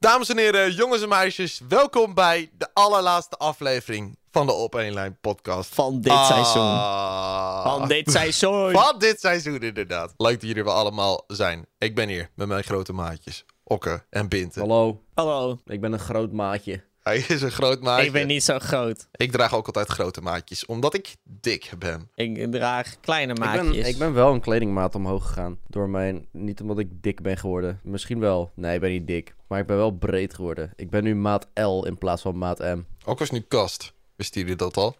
Dames en heren, jongens en meisjes, welkom bij de allerlaatste aflevering van de Op 1 Lijn podcast. Van dit Ah. seizoen. Van dit seizoen. Van dit seizoen, inderdaad. Leuk dat jullie er weer allemaal zijn. Ik ben hier met mijn grote maatjes, Okke en Binte. Hallo, Hallo. ik ben een groot maatje. Hij is een groot maatje. Ik ben niet zo groot. Ik draag ook altijd grote maatjes, omdat ik dik ben. Ik draag kleine Ik maatjes. ben, ik ben wel een kledingmaat omhoog gegaan. Door mijn. Niet omdat ik dik ben geworden. Misschien wel. Nee, ik ben niet dik. Maar ik ben wel breed geworden. Ik ben nu maat L in plaats van maat M. Ook als nu kast. Wisten jullie dat al?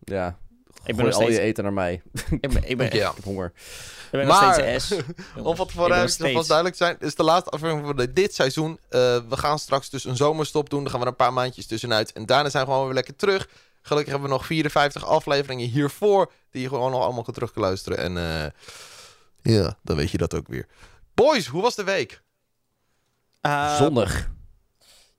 Ja. Ben Gooi nog al je eten naar mij. Ik ben, ik ben, Ja. Ik heb honger. ik ben nog Maar- steeds S. Om wat Ik voor ben nog nog steeds- vast duidelijk te zijn, dit is de laatste aflevering van dit seizoen. Eh, we gaan straks dus een zomerstop doen. Dan gaan we er een paar maandjes tussenuit. En daarna zijn we gewoon weer lekker terug. Gelukkig hebben we nog 54 afleveringen hiervoor. Die je gewoon nog allemaal kunt terug kunnen luisteren. En eh, ja, dan weet je dat ook weer. Boys, hoe was de week? Eh, Zonnig.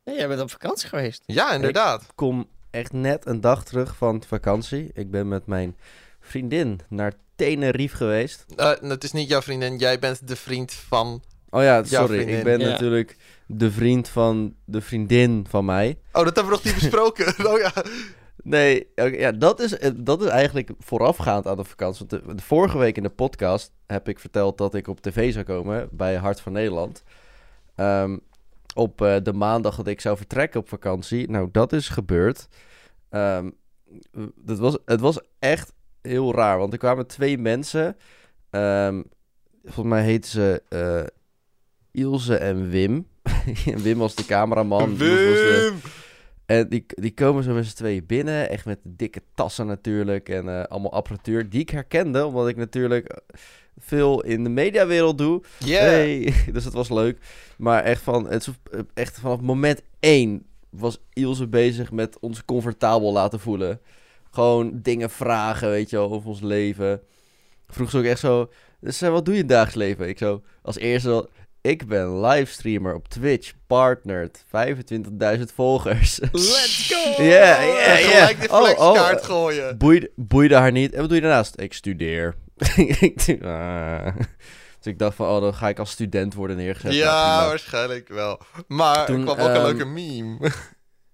nee, jij bent op vakantie geweest. Ja, inderdaad. Ik kom echt net een dag terug van vakantie. Ik ben met mijn vriendin naar Tenerife geweest. Eh, het is niet jouw vriendin. Jij bent de vriend van... Oh ja, Jouw sorry. vriendin. Ik ben Ja. natuurlijk de vriend van de vriendin van mij. Oh, dat hebben we nog niet besproken. oh ja. Nee, oké, ja, dat, is, eh, dat is eigenlijk voorafgaand aan de vakantie. Want de, de vorige week in de podcast heb ik verteld dat ik op tv zou komen bij Hart van Nederland. Ehm, op eh, de maandag dat ik zou vertrekken op vakantie. Nou, dat is gebeurd. Ehm, dat was, het was echt heel raar, want er kwamen twee mensen. Ehm, volgens mij heten ze eh, Ilse en Wim. Wim was de cameraman. De- Wim! en die, die komen zo met z'n tweeën binnen. Echt met dikke tassen natuurlijk. En eh, allemaal apparatuur. Die ik herkende. Omdat ik natuurlijk veel in de mediawereld doe. Yeah. Hey, dus dat was leuk. Maar echt, van, het, echt vanaf moment één was Ilse bezig met ons comfortabel laten voelen. Gewoon dingen vragen, weet je wel, over ons leven. Vroeg ze ook echt zo... Dus, eh, wat doe je in het dagelijks leven? Ik zo, als eerste... Ik ben livestreamer op Twitch, partnered, 25.000 volgers. Let's go! Ja, ja, ja. gelijk die Oh, oh, flexkaart gooien. Boeide, boeide haar niet. En wat doe je daarnaast? Ik studeer. Ik doe- ah. Dus ik dacht van, oh, dan ga ik als student worden neergezet. Ja, waarschijnlijk wel. Maar Toen, er kwam ook een ehm, leuke meme.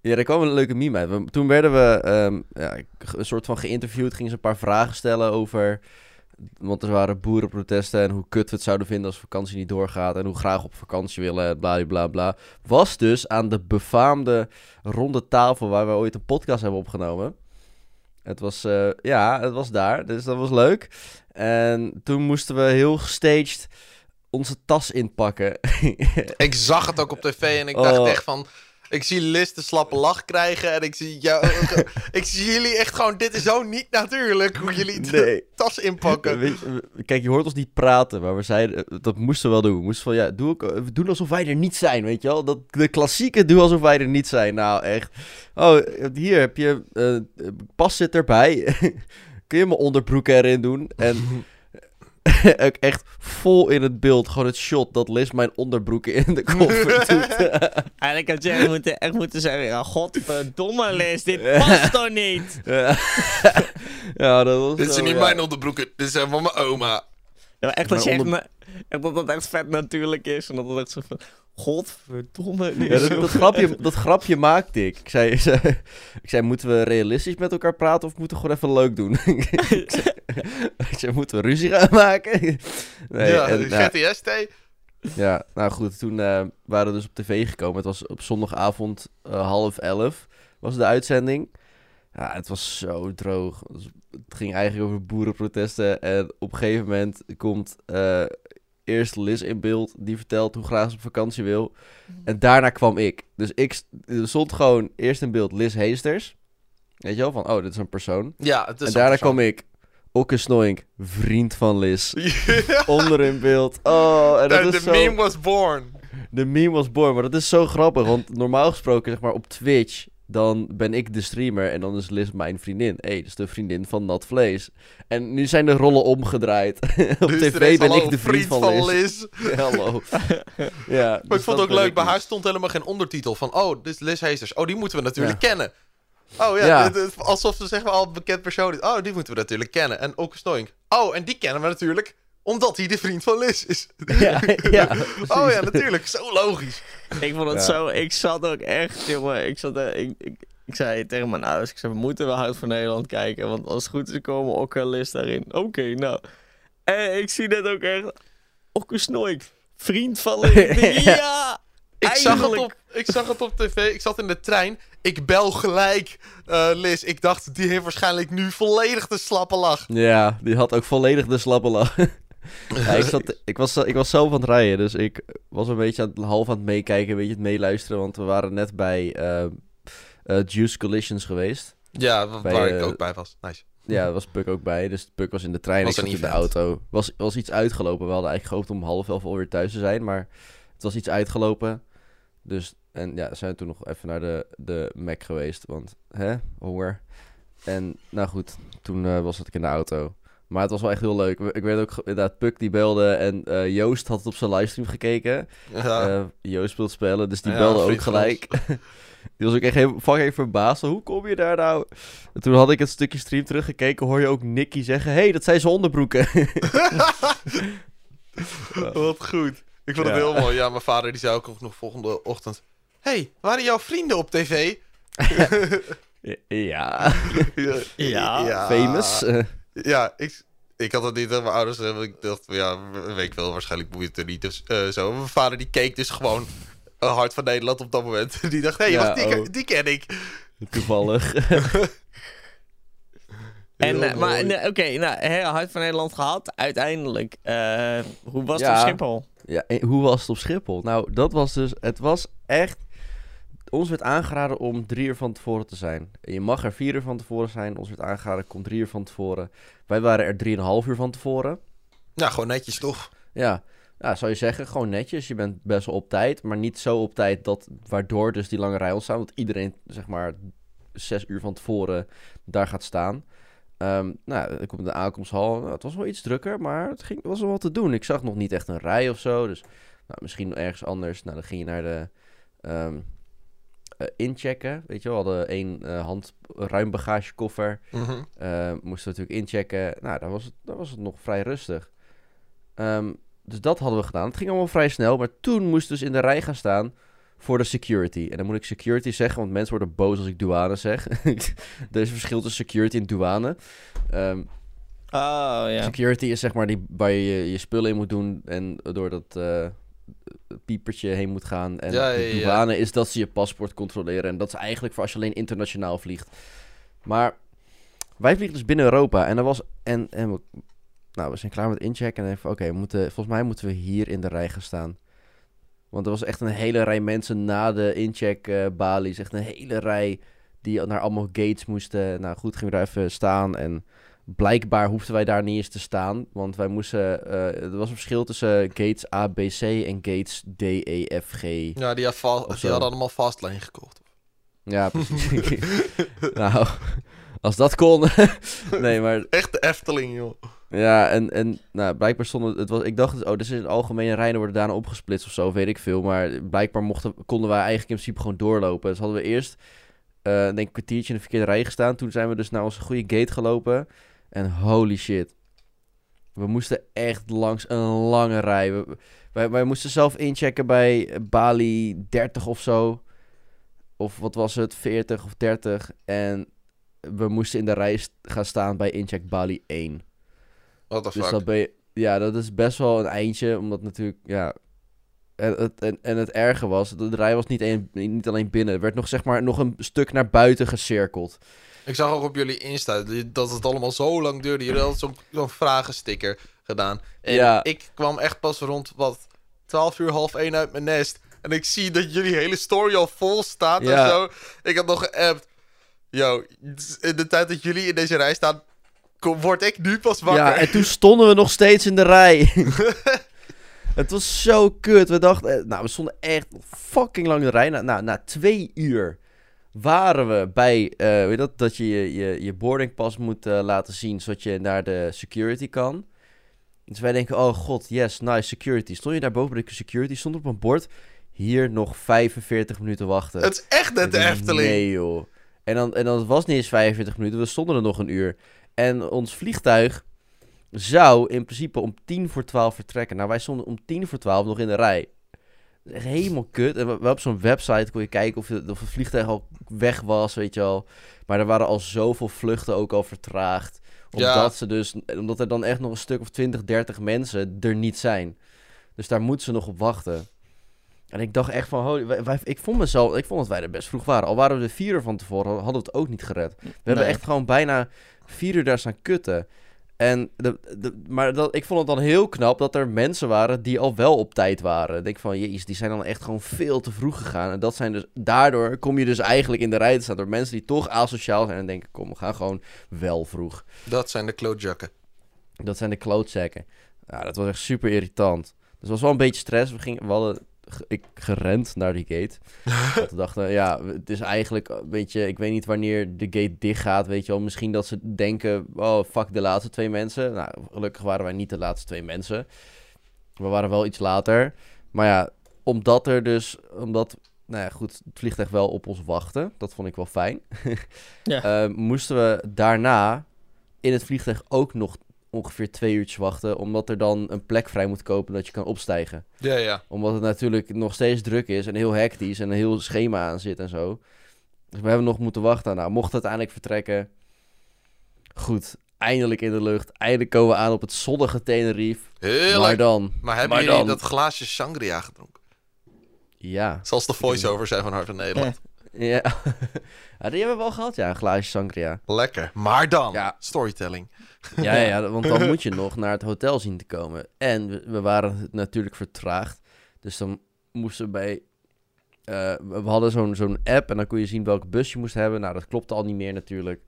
Ja, daar kwam een leuke meme uit. Toen werden we ehm, ja, een soort van geïnterviewd. Gingen ze een paar vragen stellen over... Want er waren boerenprotesten en hoe kut we het zouden vinden als vakantie niet doorgaat. En hoe graag op vakantie willen, bla bla bla. Was dus aan de befaamde ronde tafel waar we ooit een podcast hebben opgenomen. Het was, eh, ja, het was daar. Dus dat was leuk. En toen moesten we heel gestaged onze tas inpakken. Ik zag het ook op tv en ik dacht Oh. echt van... Ik zie Liz de slappe lach krijgen en ik zie jou... ik zie jullie echt gewoon... Dit is zo niet natuurlijk hoe jullie de Nee. tas inpakken. Je, kijk, je hoort ons niet praten, maar we zeiden, eh, dat moesten we wel doen. We moesten van, ja, doe ook, eh, doen alsof wij er niet zijn, weet je wel? Dat, de klassieke doe alsof wij er niet zijn. Nou, echt. Oh, hier heb je, eh, pas zit erbij. Kun je mijn onderbroek erin doen? En ook echt vol in het beeld, gewoon het shot dat Liz mijn onderbroeken in de koffer doet. Eigenlijk had jij moeten, echt moeten zeggen, ja, godverdomme Liz, dit past toch niet? ja, dat was Dit zo, zijn niet ja. mijn onderbroeken, dit zijn van mijn oma. Ja, echt dat, je echt, echt dat echt vet natuurlijk is. En dat het echt zo van, godverdomme. Ja, dat, dat, grapje, dat grapje maakte ik. Ik zei, ik zei, ik zei, moeten we realistisch met elkaar praten of moeten we gewoon even leuk doen? ik, zei, ik zei, moeten we ruzie gaan maken? Nee, ja, en, nou, GTS-T. ja, nou goed, toen eh, waren we dus op tv gekomen. Het was op zondagavond eh, half elf was de uitzending. Ja, het was zo droog. Het ging eigenlijk over boerenprotesten. En op een gegeven moment komt eh, eerst Liz in beeld. Die vertelt hoe graag ze op vakantie wil. En daarna kwam ik. Dus ik st- er stond gewoon eerst in beeld Liz Heesters. Weet je wel, van oh, dit is een persoon. Ja, het is en daarna kwam ik. Okke Snoink, vriend van Liz. Ja, Onder in beeld. Oh, en dat de is zo... meme was born. De meme was born, maar dat is zo grappig. Want normaal gesproken, zeg maar, op Twitch... dan ben ik de streamer en dan is Liz mijn vriendin. Hé, hey, dat is de vriendin van Nat Vlees. En nu zijn de rollen omgedraaid. op Dus tv ben hallo, ik de vriend, van, Liz. Hallo. ja, Maar dus ik vond het ook leuk, bij dus. haar stond helemaal geen ondertitel van... Oh, dit is Liz Heesters. Oh, die moeten we natuurlijk kennen. Oh ja, Ja. dit- dit- alsof ze zeg maar al een bekend persoon is. Oh, die moeten we natuurlijk kennen. En ook Stoink. Oh, en die kennen we natuurlijk omdat hij de vriend van Liz is. Ja, ja, oh ja, natuurlijk. Zo logisch. Ik vond het Ja. zo... Ik zat ook echt, jongen. Ik, zat, er- ik, ik, ik zei tegen mijn ouders, ik zei, we moeten wel Hout van Nederland kijken. Want als het goed is, komen Okkelis daarin. Oké, nou. En ik zie net ook echt... Okke Snoik, vriend van Link. ja! Ik zag, het op, ik zag het op tv, ik zat in de trein. Ik bel gelijk, eh, Liz. Ik dacht, die heeft waarschijnlijk nu volledig de slappe lach. Ja, die had ook volledig de slappe lach. ja, ik, zat, ik, was, ik was zelf aan het rijden, dus ik was een beetje aan het, half aan het meekijken, een beetje het meeluisteren. Want we waren net bij eh, eh, Juice Collisions geweest. Ja, Bij, waar ik eh, ook bij was. Nice. Ja, daar was Puk ook bij. Dus Puk was in de trein, Was ik zat in de auto. Was, was iets uitgelopen. We hadden eigenlijk gehoopt om half elf alweer thuis te zijn, maar het was iets uitgelopen. Dus, en ja, zijn we toen nog even naar de, de Mac geweest, want, hè, honger. En, nou goed, toen eh, was het ik in de auto. Maar het was wel echt heel leuk. Ik werd ook, inderdaad, Puk die belde en eh, Joost had het op zijn livestream gekeken. Ja. Eh, Joost speelt spellen, dus die Ja, belde ook van gelijk. die was ook echt heel, fucking verbaasd. Hoe kom je daar nou? En toen had ik het stukje stream teruggekeken, hoor je ook Nicky zeggen... hey, dat zijn zijn onderbroeken. Wat goed. Ik vond Ja. het heel mooi. Ja, mijn vader die zei ook nog volgende ochtend... hey, waren jouw vrienden op tv? ja, Ja. famous. Ja, ik, ik had het niet aan mijn ouders. want Ik dacht, ja, weet ik wel, waarschijnlijk boeit het er niet. Dus eh, zo. Mijn vader die keek dus gewoon een hart van Nederland op dat moment. Die dacht, hé, hey, Ja, wacht, die, oh. die ken ik. toevallig. En, eh, maar nee, oké, nou, hè, Hart van Nederland gehad. Uiteindelijk, eh, hoe was het Ja. op Schiphol? ja, hoe was het op Schiphol? Nou, dat was dus... Het was echt... Ons werd aangeraden om drie uur van tevoren te zijn. Je mag er vier uur van tevoren zijn. Ons werd aangeraden, kom drie uur van tevoren. Wij waren er drieënhalf uur van tevoren. Ja, gewoon netjes toch? Ja, ja, zou je zeggen, gewoon netjes. Je bent best wel op tijd, maar niet zo op tijd dat, waardoor dus die lange rij ontstaan. Dat iedereen, zeg maar, zes uur van tevoren daar gaat staan. Ehm, nou, ik kom in de aankomsthal. Nou, het was wel iets drukker, maar het, ging, was wel wat te doen. Ik zag nog niet echt een rij of zo. Dus nou, misschien ergens anders. Nou, dan ging je naar de ehm, eh, inchecken. Weet je wel, we hadden één eh, hand ruim bagagekoffer. Mhm. Eh, moesten we natuurlijk inchecken. Nou, daar was het, was het nog vrij rustig. Ehm, dus dat hadden we gedaan. Het ging allemaal vrij snel. Maar toen moesten we dus in de rij gaan staan voor de security. En dan moet ik security zeggen, want mensen worden boos als ik douane zeg. er is verschil tussen security en douane. Ehm, Oh, ja. Security is zeg maar die, waar je je spullen in moet doen en door dat piepertje heen moet gaan. En Ja, de ja. douane is dat ze je paspoort controleren. En dat is eigenlijk voor als je alleen internationaal vliegt. Maar wij vliegen dus binnen Europa. En, er was, en, en we, nou, we zijn klaar met inchecken. En even, oké, moeten, volgens mij moeten we hier in de rij gaan staan. Want er was echt een hele rij mensen na de incheck eh balies. Echt een hele rij die naar allemaal gates moesten. Nou goed, gingen we daar even staan. En blijkbaar hoefden wij daar niet eens te staan. Want wij moesten... eh, er was een verschil tussen gates A, B, C en gates D, E, F, G. Ja, die, had die hadden allemaal Fastlane gekocht. Ja, precies. nou, als dat kon. nee, maar Echt de Efteling, joh. Ja, en, en nou, blijkbaar stonden... Het was, ik dacht, oh, dit is een algemene rij, worden daarna opgesplitst of zo, weet ik veel. Maar blijkbaar mochten, konden wij eigenlijk in principe gewoon doorlopen. Dus hadden we eerst, eh denk ik, een kwartiertje in de verkeerde rij gestaan. Toen zijn we dus naar onze goede gate gelopen. En holy shit. We moesten echt langs een lange rij. We- wij, wij moesten zelf inchecken bij Bali 30 of zo. Of wat was het, 40 of 30. En we moesten in de rij gaan staan bij incheck Bali 1. What the Dus fuck. dat ben je, ja, dat is best wel een eindje, omdat natuurlijk, ja... En het, en, en het erge was, de rij was niet, een, niet alleen binnen. Er werd nog, zeg maar, nog een stuk naar buiten gecirkeld. Ik zag ook op jullie Insta dat het allemaal zo lang duurde. Jullie hadden zo'n zo'n vragensticker gedaan. En Ja. ik kwam echt pas rond, wat, 12 uur, half 1 uit mijn nest. En ik zie dat jullie hele story al vol staat Ja. en zo. Ik had nog geappt. Yo, in de tijd dat jullie in deze rij staan, word ik nu pas wakker. Ja, en toen stonden we nog steeds in de rij. het was zo kut. We dachten, eh, nou, we stonden echt fucking lang in de rij. Na, nou, na twee uur waren we bij, eh, weet je dat, dat je je, je, boardingpas moet eh, laten zien, zodat je naar de security kan. Dus wij denken, oh god, yes, nice, security. Stond je daar boven bij de security, stond op een bord, hier nog 45 minuten wachten. Het is echt net de Efteling. Nee, joh. En dan, en dan het was niet eens 45 minuten, we stonden er nog een uur. En ons vliegtuig zou in principe om tien voor twaalf vertrekken. Nou, wij stonden om tien voor twaalf nog in de rij. Echt helemaal kut. En wel op zo'n website kon je kijken of, je, of het vliegtuig al weg was, weet je wel. Maar er waren al zoveel vluchten ook al vertraagd. Omdat, Ja. ze dus, omdat er dan echt nog een stuk of 20, 30 mensen er niet zijn. Dus daar moeten ze nog op wachten. En ik dacht echt van, holy, wij, wij- ik vond mezelf, ik vond dat wij er best vroeg waren. Al waren we er vier uur van tevoren, hadden we het ook niet gered. We hebben echt gewoon bijna vier uur daar staan kutten. En de, de, maar dat, ik vond het dan heel knap dat er mensen waren die al wel op tijd waren. Ik denk van, jezus, die zijn dan echt gewoon veel te vroeg gegaan. En dat zijn dus, daardoor kom je dus eigenlijk in de rij te staan door mensen die toch asociaal zijn en denken, kom, we gaan gewoon wel vroeg. Dat zijn de klootjakken. Dat zijn de klootzakken. Ja, dat was echt super irritant. Dus het was wel een beetje stress. We, gingen, we hadden ik gerend naar die gate. We dachten, ja, het is eigenlijk, een beetje, ik weet niet wanneer de gate dicht gaat, weet je wel. Misschien dat ze denken, oh, fuck de laatste twee mensen. Nou, gelukkig waren wij niet de laatste twee mensen. We waren wel iets later. Maar ja, omdat er dus, omdat, nou ja, goed, het vliegtuig wel op ons wachtte. Dat vond ik wel fijn. Ja. Eh, moesten we daarna in het vliegtuig ook nog ongeveer twee uurtjes wachten. Omdat er dan een plek vrij moet kopen dat je kan opstijgen. Ja, ja. Omdat het natuurlijk nog steeds druk is en heel hectisch en een heel schema aan zit en zo. Dus we hebben nog moeten wachten. Nou, mocht het uiteindelijk vertrekken. Goed, eindelijk in de lucht. Eindelijk komen we aan op het zonnige Tenerife. Heerlijk. Maar dan, Maar hebben maar jullie dan- dat glaasje sangria gedronken? ja. Zoals de voice-over zijn van Hart en Nederland. Ja. ja, die hebben we wel gehad, ja, een glaasje sangria. Lekker. Maar dan, Ja. storytelling. Ja, ja, want dan moet je nog naar het hotel zien te komen. En we, we waren natuurlijk vertraagd. Dus dan moesten we bij... eh, we we hadden zo'n zo'n app en dan kon je zien welke bus je moest hebben. Nou, dat klopte al niet meer natuurlijk.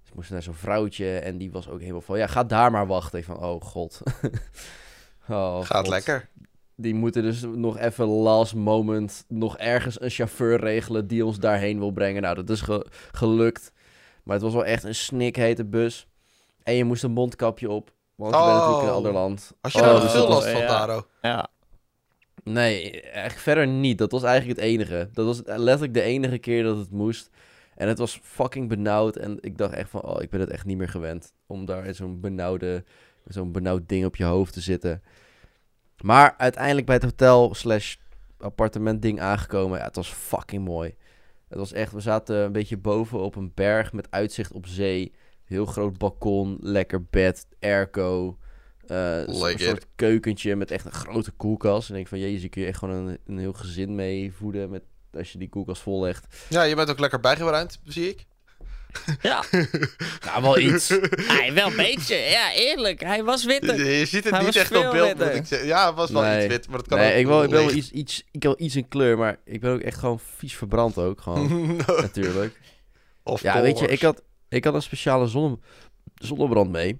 Dus we moesten naar zo'n vrouwtje en die was ook helemaal van... Ja, ga daar maar wachten. Ik van, oh god. oh, Gaat god. lekker. Die moeten dus nog even last moment nog ergens een chauffeur regelen die ons daarheen wil brengen. Nou, dat is ge- gelukt. Maar het was wel echt een snikhete bus. En je moest een mondkapje op. Want je bent natuurlijk in een Oh. ander land. Had je Oh, daar nog veel last van, ja. Daro? Ja. Nee, echt verder niet. Dat was eigenlijk het enige. Dat was letterlijk de enige keer dat het moest. En het was fucking benauwd. En ik dacht echt van, oh, ik ben het echt niet meer gewend. Om daar in zo'n benauwde, zo'n benauwd ding op je hoofd te zitten. Maar uiteindelijk bij het hotel slash appartement ding aangekomen. Ja, het was fucking mooi. Het was echt, we zaten een beetje boven op een berg met uitzicht op zee. Heel groot balkon, lekker bed, airco. eh, een soort keukentje met echt een grote koelkast. En ik denk van, jezus, kun je echt gewoon een, een heel gezin mee voeden met, als je die koelkast vollegt. Ja, je bent ook lekker bijgeruimd, zie ik. Ja. Nou, wel iets. Hij wel een beetje. Ja, eerlijk. Hij was witter. Je ziet het Hij niet echt op beeld. ik zeggen. Ja, het was wel Nee. iets wit, maar het kan nee, ook ik, wil, ik ben wel licht. iets, iets, ik wil iets in kleur, maar ik ben ook echt gewoon vies verbrand ook. Gewoon, natuurlijk. of Ja, weet je, ik had, ik had een speciale zonne, zonnebrand mee.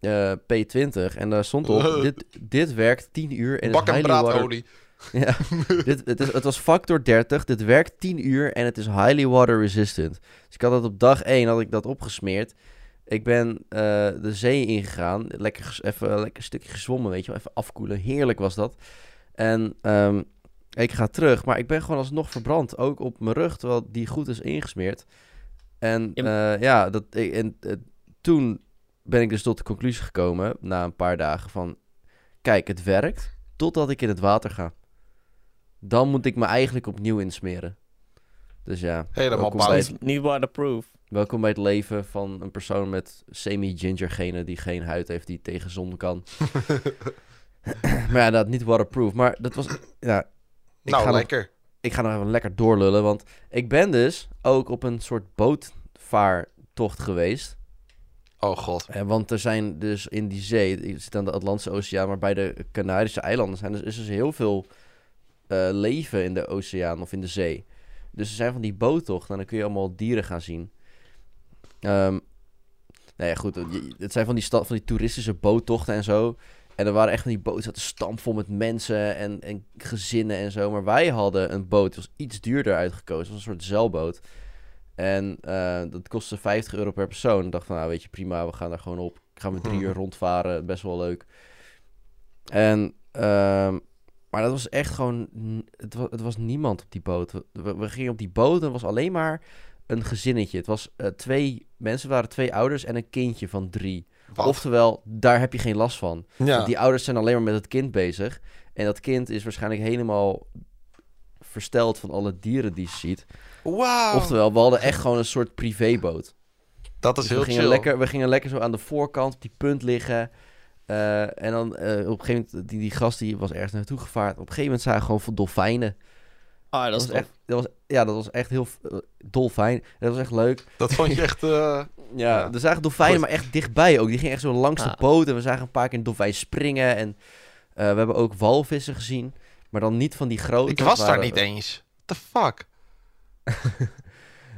eh, P20. En daar stond op, dit, dit werkt 10 uur en is Bak en highly water... braadolie. Ja, dit, het, is, het was factor 30. Dit werkt 10 uur en het is highly water resistant. Dus ik had het op dag 1 had ik dat opgesmeerd. Ik ben eh, de zee ingegaan. Lekker, even een lekker stukje gezwommen, weet je wel. Even afkoelen. Heerlijk was dat. En ehm, ik ga terug, maar ik ben gewoon alsnog verbrand. Ook op mijn rug, terwijl die goed is ingesmeerd. En Ja, eh, ja, dat, en, eh, toen ben ik dus tot de conclusie gekomen, na een paar dagen, van... Kijk, het werkt totdat ik in het water ga. Dan moet ik me eigenlijk opnieuw insmeren. Dus ja, Helemaal Niet, waterproof. welkom bij het leven van een persoon met semi-ginger genen die geen huid heeft die tegen zon kan. maar ja, dat niet waterproof. Maar dat was, ja, ik nou, ga nog- lekker. ik ga nog even lekker doorlullen, want ik ben dus ook op een soort bootvaartocht geweest. Oh god. Eh, want er zijn dus in die zee, je zit aan de Atlantische Oceaan, maar bij de Canarische eilanden zijn dus, is dus heel veel eh, leven in de oceaan of in de zee. Dus er zijn van die boottochten en dan kun je allemaal dieren gaan zien. Ehm nou ja, goed, het zijn van die, van die toeristische boottochten en zo. En er waren echt van die boten zaten stampvol met mensen en, en gezinnen en zo. Maar wij hadden een boot, die was iets duurder uitgekozen. Het was een soort zeilboot. En eh, dat kostte 50 euro per persoon. Ik dacht van, nou weet je, prima, we gaan daar gewoon op. Gaan we drie uur rondvaren, best wel leuk. En, ehm, maar dat was echt gewoon, het was, het was niemand op die boot. We, gingen op die boot en het was alleen maar een gezinnetje. Het was eh, twee mensen, waren twee ouders en een kindje van drie. Wat? Oftewel, daar heb je geen last van. ja. Want die ouders zijn alleen maar met het kind bezig. En dat kind is waarschijnlijk helemaal versteld van alle dieren die ze ziet. Oftewel, we hadden echt gewoon een soort privéboot. dat is Dus heel we, gingen chill. lekker, we gingen lekker zo aan de voorkant op die punt liggen. Eh, en dan eh, op een gegeven moment, die, die gast die was ergens naartoe gevaard. Op een gegeven moment zagen we gewoon veel dolfijnen. Ah, dat Dat is was echt... dat was, ja, dat was echt heel uh, dolfijn. Dat was echt leuk. Dat vond je echt... eh, Ja, Ja. we zagen dolfijnen, Goed. maar echt dichtbij ook. Die gingen echt zo langs de Ah. boot. En we zagen een paar keer een dolfijn springen. En eh, we hebben ook walvissen gezien. Maar dan niet van die grote. ik was daar niet eens. What the fuck?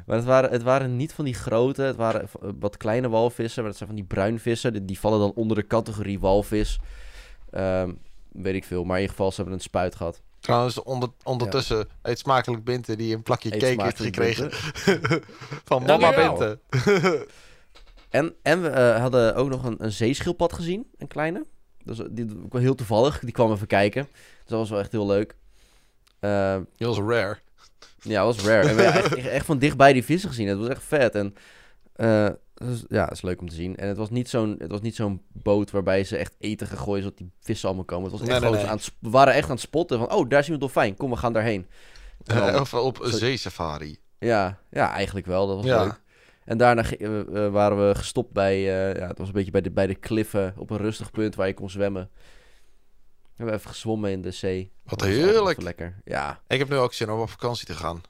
Maar het waren, het waren niet van die grote. Het waren v- wat kleine walvissen. Maar dat zijn van die bruinvissen. Die, die vallen dan onder de categorie walvis. Ehm, weet ik veel. Maar in ieder geval, ze hebben een spuit gehad. Trouwens, onder, ondertussen eet smakelijk Binte die een plakje Eet cake heeft gekregen. Van mama Dankjewel. Binte. En, en we eh, hadden ook nog een, een zeeschildpad gezien. Een kleine. Dus die, heel toevallig. Die kwam even kijken. Dus dat was wel echt heel leuk. Ehm, Heel rare. Ja, dat was rare. En we hebben echt, echt van dichtbij die vissen gezien. Het was echt vet. En eh, dus, ja, het is leuk om te zien. En het was niet zo'n, het was niet zo'n boot waarbij ze echt eten gaan gooien zodat die vissen allemaal komen. Het was echt Nee, nee, gewoon nee. Aan het, sp- we waren echt aan het spotten van, oh, daar zien we een dolfijn. Kom, we gaan daarheen. En dan- of op Zo- zeesafari. ja, ja, eigenlijk wel. Dat was Ja. leuk. En daarna eh, eh, waren we gestopt bij, ja, het was een beetje bij de, bij de kliffen op een rustig punt waar je kon zwemmen. We hebben even gezwommen in de zee. Wat heerlijk. lekker. Ja, Ik heb nu ook zin om op vakantie te gaan.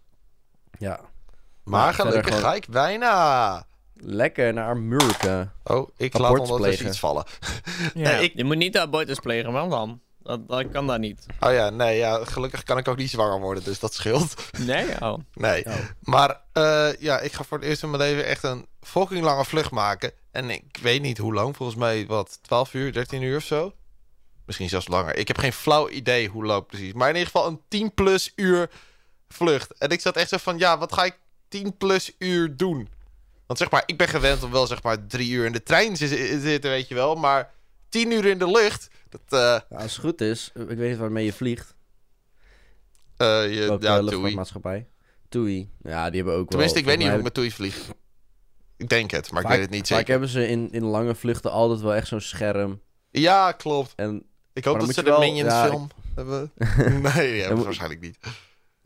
ja. Maar gelukkig gewoon- ga ik bijna. Lekker naar Amurka. Oh, ik laat Abortus ondertussen plegen. iets vallen. Ja, Nee, ik- Je moet niet abortus plegen, maar dan? Dat, dat kan daar niet. Oh ja, nee, ja, gelukkig kan ik ook niet zwanger worden, dus dat scheelt. Nee? Oh. Nee. Oh. Maar eh, ja, ik ga voor het eerst in mijn leven echt een fucking lange vlucht maken. En ik weet niet hoe lang, volgens mij wat, 12 uur, 13 uur of zo? Misschien zelfs langer. Ik heb geen flauw idee hoe lang precies. Maar in ieder geval een 10 plus uur vlucht. En ik zat echt zo van, ja, wat ga ik 10 plus uur doen? Want zeg maar, ik ben gewend om wel zeg maar drie uur in de trein te zi- zitten, weet je wel. Maar 10 uur in de lucht, dat, Ja, als het goed is, ik weet niet waarmee je vliegt. eh, je, Welke ja, luchtvaartmaatschappij? TUI. Ja, die hebben ook Tenminste, ik weet niet hoe ik met TUI vlieg. Ik denk het, maar ik weet het niet Vaak zeker. hebben ze in, in lange vluchten altijd wel echt zo'n scherm. Ja, klopt. En Ik hoop dat ze de wel- Minions ja, film hebben. nee, die hebben moet- ze waarschijnlijk niet.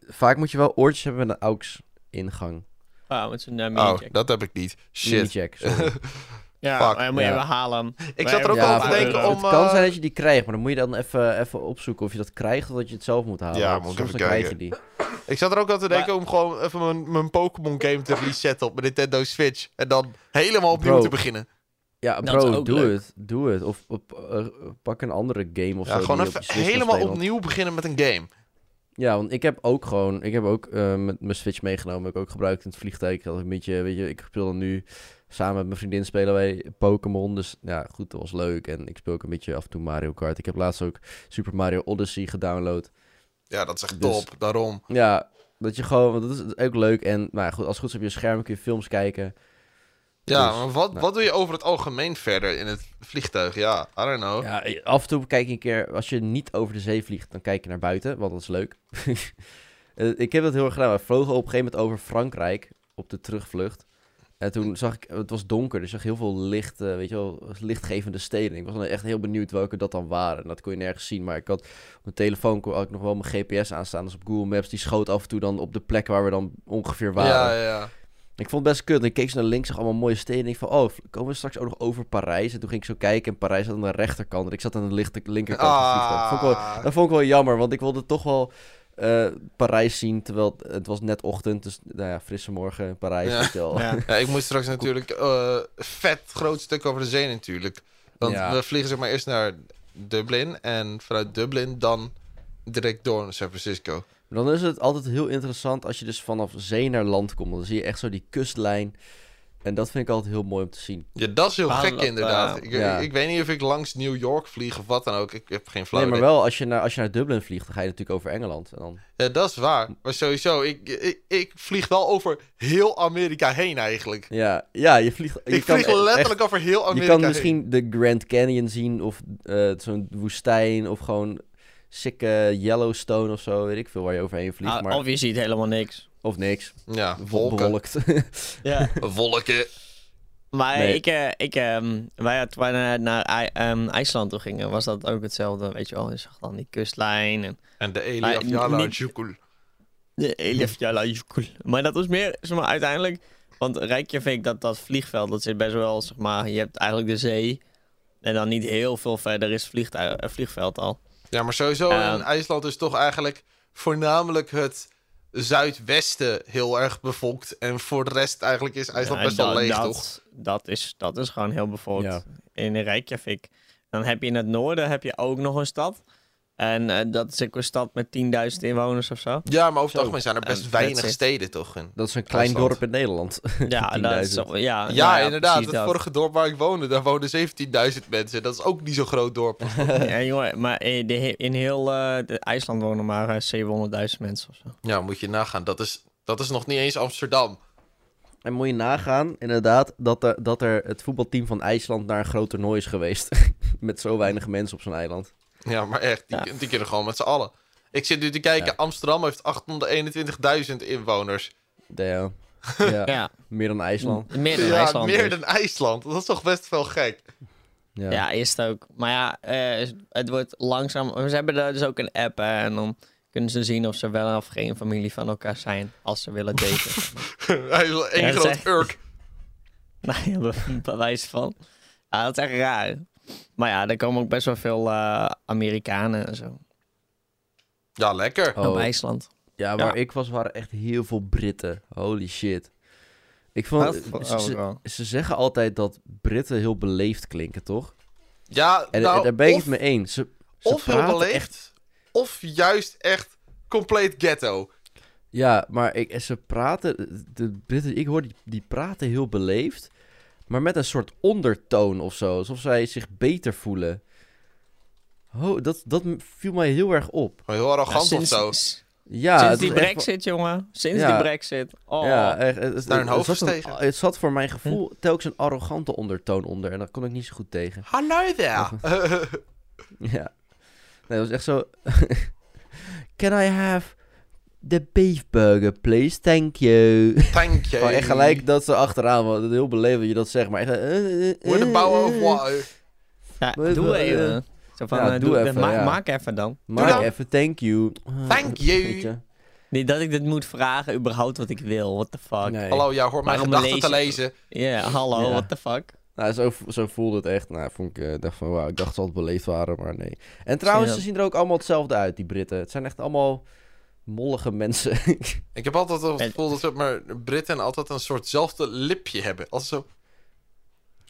vaak moet je wel oortjes hebben met een AUX-ingang. Ah, met zo'n uh, Oh, mini-check. dat heb ik niet. Shit. Mini-check, sorry. Ja, fuck. maar moet je Ja. even halen. Ik zat er ook Ja, te een denken om... het kan eh, zijn dat je die krijgt, maar dan moet je dan even, even opzoeken of je dat krijgt of dat je het zelf moet halen. Ja, moet ik soms even dan krijg je kijken. die. Ik zat er ook al te denken om gewoon even mijn, mijn Pokémon game te resetten op mijn Nintendo Switch. En dan helemaal opnieuw Bro. te beginnen. Ja, bro, doe het. Doe het. Of op, eh, pak een andere game of Ja, zo. gewoon op even helemaal spelen, want- opnieuw beginnen met een game. Ja, want ik heb ook gewoon, ik heb ook eh, met mijn Switch meegenomen. Heb ik ook gebruikt in het vliegtuig. Ik een beetje, weet je, ik speel dan nu samen met mijn vriendin spelen wij Pokémon. Dus ja, goed, dat was leuk. En ik speel ook een beetje af en toe Mario Kart. Ik heb laatst ook Super Mario Odyssey gedownload. Ja, dat is echt Dus- top. Daarom. Ja, dat je gewoon, dat is ook leuk. En nou ja, goed, als het goed is op je scherm kun je films kijken. Ja, Dus, maar wat, nou. wat doe je over het algemeen verder in het vliegtuig? Ja, I don't know. Ja, af en toe kijk je een keer, als je niet over de zee vliegt, dan kijk je naar buiten, want dat is leuk. Eh, ik heb dat heel erg gedaan. We vlogen op een gegeven moment over Frankrijk op de terugvlucht. En toen zag ik, het was donker, dus ik zag heel veel licht, eh, weet je wel, lichtgevende steden. Ik was dan echt heel benieuwd welke dat dan waren. En dat kon je nergens zien, maar ik had op mijn telefoon kon- had ik nog wel mijn GPS aanstaan. Dus op Google Maps, die schoot af en toe dan op de plek waar we dan ongeveer waren. ja, ja, ja. Ik vond het best kut. En ik keek zo naar links, zag allemaal mooie steden. En ik van, oh, komen we straks ook nog over Parijs? En toen ging ik zo kijken en Parijs zat aan de rechterkant. En ik zat aan de lichte, linkerkant van vliegtuig. Vond ik wel, Ah, dat vond ik wel jammer, want ik wilde toch wel eh, Parijs zien. Terwijl het, was net ochtend, dus nou ja, frisse morgen in Parijs. Ja. wel. Ja. Ja, ik moest straks natuurlijk eh vet groot stuk over de zee natuurlijk. Want Ja. we vliegen zeg maar eerst naar Dublin en vanuit Dublin dan direct door naar San Francisco. Maar Dan is het altijd heel interessant als je dus vanaf zee naar land komt. Dan zie je echt zo die kustlijn. En dat vind ik altijd heel mooi om te zien. Ja, dat is heel Ah, gek inderdaad. eh, ik, ja. ik weet niet of ik langs New York vlieg of wat dan ook. Ik heb geen flauw Nee, maar wel als je, naar, als je naar Dublin vliegt, dan ga je natuurlijk over Engeland. En dan... Ja, dat is waar. Maar sowieso, ik, ik, ik vlieg wel over heel Amerika heen eigenlijk. Ja, ja, je vliegt... Je ik kan vlieg echt- letterlijk over heel Je Amerika kan heen. misschien de Grand Canyon zien of eh, zo'n woestijn of gewoon sikke Yellowstone of zo, weet ik veel waar je overheen vliegt, Ah, maar Of je ziet helemaal niks. of niks, Ja, wolken. bewolkt. Ja. Wolken. Maar Nee. ik, eh, ik, ehm, wij toen wij naar, naar I- ehm, IJsland toe gingen, was dat ook hetzelfde. Weet je wel, je zag dan die kustlijn. En, En de Eli Maar of Jala niet- Jukul. De Elefjallajökull. Maar dat was meer, zeg maar, uiteindelijk... Want Reykjavik, dat, dat vliegveld, dat zit best wel, zeg maar... Je hebt eigenlijk de zee. En dan niet heel veel verder is vliegtuig, eh, vliegveld al. Ja, maar sowieso in IJsland is toch eigenlijk voornamelijk het zuidwesten heel erg bevolkt. En voor de rest eigenlijk is IJsland Ja, best wel leeg, dat, toch? Dat is, dat is gewoon heel bevolkt. Ja. In Reykjavik. Dan heb je in het noorden heb je ook nog een stad. En eh, dat is ook een stad met 10.000 inwoners of zo. Ja, maar over het algemeen zijn er best weinig steden, toch? In. Dat is een klein dorp in Nederland. Ja, dat is 10.000. zo, ja, Ja, nou inderdaad. Het dat. vorige dorp waar ik woonde, daar woonden 17.000 mensen. Dat is ook niet zo'n groot dorp. Ja, jongen, maar in, de, in heel eh, de IJsland wonen maar eh, 700.000 mensen of zo. ja, moet je nagaan. Dat is, dat is nog niet eens Amsterdam. En moet je nagaan, inderdaad, dat er, dat er het voetbalteam van IJsland naar een groot toernooi is geweest. Met zo weinig mensen op zo'n eiland. Ja, maar echt. Die, Ja. die kunnen gewoon met z'n allen. Ik zit nu te kijken. Ja. Amsterdam heeft 821.000 inwoners. Damn. Ja, Ja, meer dan IJsland. meer dan ja, IJsland. meer dus. dan IJsland. Dat is toch best wel gek. Ja. Ja, is het ook. Maar ja, eh, het wordt langzaam. Ze hebben daar dus ook een app hè, en dan kunnen ze zien of ze wel of geen familie van elkaar zijn als ze willen daten. Hij is wel één groot echt- urk. nou ja, be- bewijs van. Ja, dat is echt raar. Maar ja, er komen ook best wel veel eh, Amerikanen en zo Ja, lekker. Oh. op IJsland. Ja, waar Ja. ik was, waren echt heel veel Britten. Holy shit. Ik vond, ze, ook ze, zeggen altijd dat Britten heel beleefd klinken, toch? Ja, En nou, daar ben ik of, het mee eens. Ze, ze of heel beleefd, echt- of juist echt compleet ghetto. Ja, maar ik, ze praten... De Britten die ik hoor, die, die praten heel beleefd. Maar met een soort ondertoon of zo. Alsof zij zich beter voelen. Oh, dat, dat viel mij heel erg op. Heel Ja, arrogant sinds, of zo. Ja, sinds het die brexit, jongen. Sinds Ja. die brexit. Oh. Ja, echt, het, het, Naar hun het hoofd zat een- gestegen. het zat voor mijn gevoel telkens een arrogante ondertoon onder. En daar kon ik niet zo goed tegen. Hallo daar. Ja. Nee, dat was echt zo... Can I have the beef burger, please? Thank you. Thank you. Echt gelijk dat ze achteraan, want het is heel beleefd dat je dat zegt, maar echt... eh, eh, eh, With the power of water. Ja, doe even. Zo van, Ja, doe doe, even, ma- ja. Maak even dan. Maar dan. even, thank you. Thank you. weet je. Niet dat ik dit moet vragen, überhaupt wat ik wil. What the fuck. Nee. Hallo, ja, hoor mijn gedachten te lezen? Ja, hallo, what the fuck. Nou, zo, zo voelde het echt. Nou, vond ik dacht van, wauw, ik dacht dat ze altijd beleefd waren, maar nee. En trouwens, ze zien er ook allemaal hetzelfde uit, die Britten. Het zijn echt allemaal mollige mensen. Ik heb altijd het gevoel dat zeg maar, Britten altijd een soortzelfde lipje hebben. Als zo...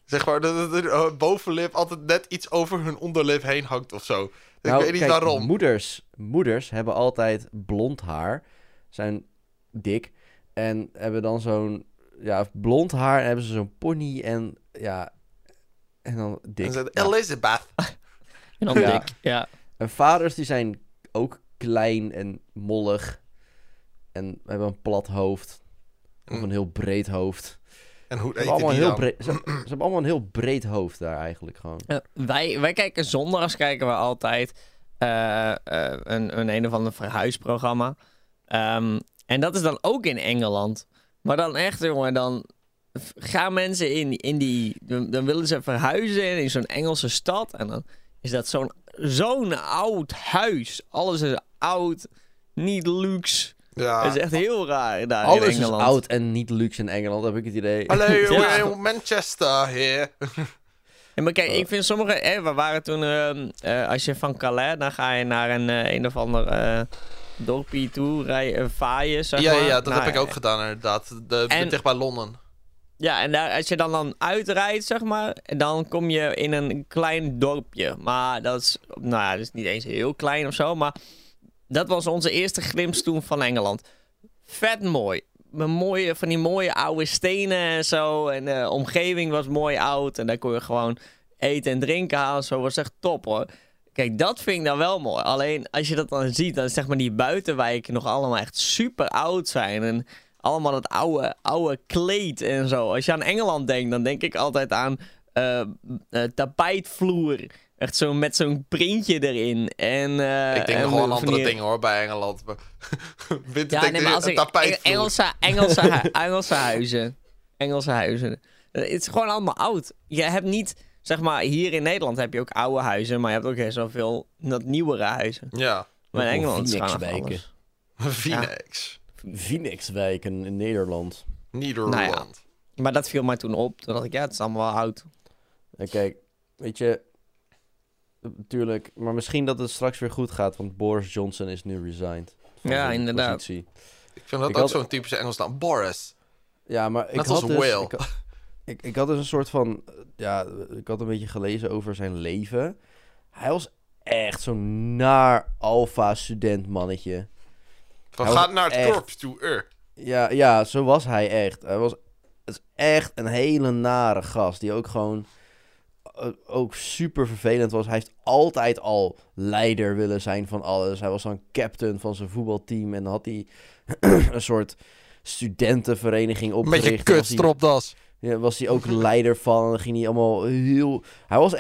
Zeg maar, dat dat de eh, bovenlip altijd net iets over hun onderlip heen hangt of zo. ik weet niet Nou, kijk, waarom. Moeders, moeders hebben altijd blond haar, zijn dik en hebben dan zo'n ja, blond haar en hebben ze zo'n pony en ja, en dan dik. En ze Ja. Elizabeth. En dan Ja. dik. Ja. En vaders die zijn ook klein en mollig en hebben een plat hoofd of Mm. een heel breed hoofd. En hoe Ze hebben, allemaal die heel breed, ze, ze hebben allemaal een heel breed hoofd daar eigenlijk gewoon. Ja, wij, wij kijken zondags kijken we altijd eh, eh, een, een een of ander verhuisprogramma. Ehm, en dat is dan ook in Engeland. Maar dan echt, jongen, dan gaan mensen in, in die... Dan, dan willen ze verhuizen in zo'n Engelse stad. En dan is dat zo'n zo'n oud huis. Alles is oud, niet luxe. Ja. Het is echt heel raar daar in Alles is Engeland. oud en niet luxe in Engeland, heb ik het idee. Hallo, Ja. Manchester. Ja, maar kijk, ik vind sommige... Hè, we waren toen... ehm, eh, als je van Calais, dan ga je naar een, eh, een of ander eh dorpje toe, rij, eh, vaaien, zeg Ja, maar. ja, ja, dat Nou, heb ik ook gedaan inderdaad. De, En- dicht bij Londen. Ja, en daar, als je dan, dan uitrijdt, zeg maar, dan kom je in een klein dorpje. Maar dat is, nou ja, dat is niet eens heel klein of zo, maar dat was onze eerste glimp toen van Engeland. Vet mooi. Mooie, van die mooie oude stenen en zo. En de omgeving was mooi oud. En daar kon je gewoon eten en drinken halen. Zo was echt top hoor. Kijk, dat vind ik dan wel mooi. Alleen als je dat dan ziet, dan zeg maar die buitenwijken nog allemaal echt super oud zijn. En allemaal dat oude, oude kleed en zo. Als je aan Engeland denkt, dan denk ik altijd aan eh, eh, tapijtvloer. Echt zo met zo'n printje erin. En, eh, ik denk en nog wel andere dingen hoor, bij Engeland. Winter Ja, nee, maar als ik tapijtvloer. Engelse, Engelse, hu- Engelse huizen. Engelse huizen. Het is gewoon allemaal oud. Je hebt niet, zeg maar, hier in Nederland heb je ook oude huizen, maar je hebt ook heel zoveel dat nieuwere huizen. Ja, Maar in Engeland is het alles. Phoenix. Phoenixwijk in Nederland. Nederland. Nou Maar dat viel mij toen op. Toen dacht ik, ja, het is allemaal wel oud. En kijk, weet je, natuurlijk, maar misschien dat het straks weer goed gaat, want Boris Johnson is nu resigned. Ja, inderdaad. positie. Ik vind dat Ik ook had- zo'n typische Engels naam. Boris. Ja, maar ik Net had als dus. Ik, had- ik, ik had dus een soort van, eh, ja, ik had een beetje gelezen over zijn leven. Hij was echt zo'n naar alfa student mannetje. Van Hij gaat naar het echt- korps toe. Er. Ja, ja, zo was hij echt. Hij was het is echt een hele nare gast. Die ook gewoon eh, ook super vervelend was. Hij heeft altijd al leider willen zijn van alles. Hij was dan captain van zijn voetbalteam. En had hij een soort studentenvereniging Met opgericht. je En was hij- kutstropdas. ja, was hij ook leider van. En dan ging hij allemaal heel... Hij, was,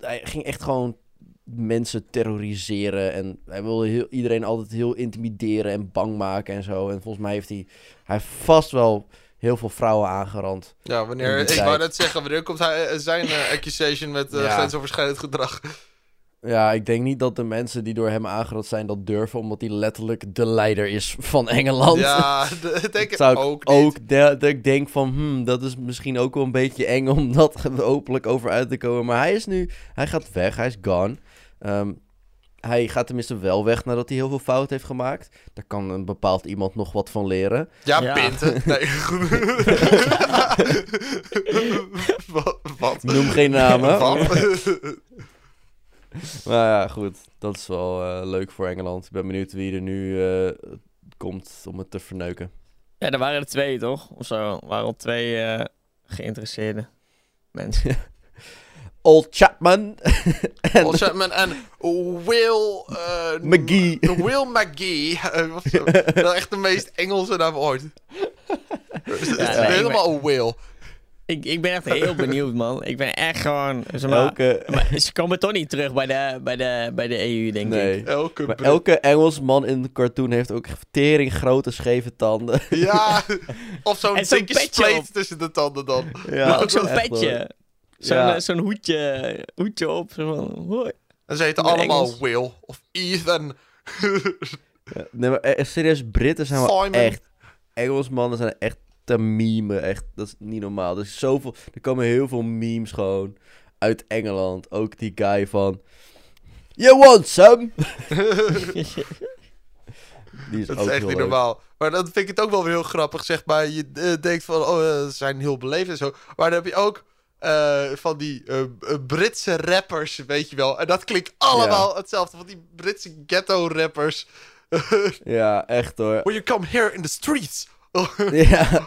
hij ging echt gewoon mensen terroriseren. En hij wilde heel, iedereen altijd heel intimideren en bang maken en zo. En volgens mij heeft hij... Hij heeft vast wel heel veel vrouwen aangerand. Ja, wanneer, ik die wou tijd. net zeggen, wanneer komt hij, eh, zijn eh, accusation met eh, Ja. grensoverschrijdend gedrag? Ja, ik denk niet dat de mensen die door hem aangerand zijn dat durven. Omdat hij letterlijk de leider is van Engeland. Ja, ik denk Zou ik ook niet. ook de- dat ik denk van, hmm, dat is misschien ook wel een beetje eng om dat openlijk over uit te komen. Maar hij is nu, hij gaat weg, hij is gone. Ehm, hij gaat tenminste wel weg nadat hij heel veel fout heeft gemaakt. Daar kan een bepaald iemand nog wat van leren. Ja, Ja. pinten. Nee, goed. wat? Wat? Noem geen namen. Wat? Maar ja, goed. Dat is wel eh, leuk voor Engeland. Ik ben benieuwd wie er nu eh, komt om het te verneuken. Ja, er waren er twee, toch? Of zo. Er waren al twee eh, geïnteresseerde mensen. Old Chapman en Paul Chapman en Will... eh, McGee. Will McGee. Eh, dat is echt de meest Engelse naam ooit. Het is Ja, nee, helemaal een Will. ik, ik ben echt heel benieuwd, man. Ik ben echt gewoon... Zeg maar, elke, maar ze komen toch niet terug bij de, bij de, bij de EU, denk ik. nee. Elke Maar elke Engelsman in de cartoon heeft ook tering grote scheve tanden. Ja, of zo'n dikke petje spleet tussen de tanden dan. Ja, maar ook zo'n petje. Wel. Zo'n Ja. eh, zo'n hoedje, hoedje op. Zo van, hoi. En ze heten allemaal Engels. Will of Ethan. Ja, Nee, maar eh, serieus, Britten zijn wel Simon. echt... Engelsmannen zijn echt te meme. Echt, dat is niet normaal. Er, is zoveel, er komen heel veel memes gewoon uit Engeland. Ook die guy van... You want some? Die is Dat ook is echt niet leuk. normaal. Maar dan vind ik het ook wel weer heel grappig, zeg maar. Je eh, denkt van, oh, eh, ze zijn heel beleefd en zo. Maar dan heb je ook eh, van die eh, eh, Britse rappers, weet je wel. En dat klinkt allemaal hetzelfde. Van die Britse ghetto-rappers. Ja, echt hoor. When you come here in the streets. Ja.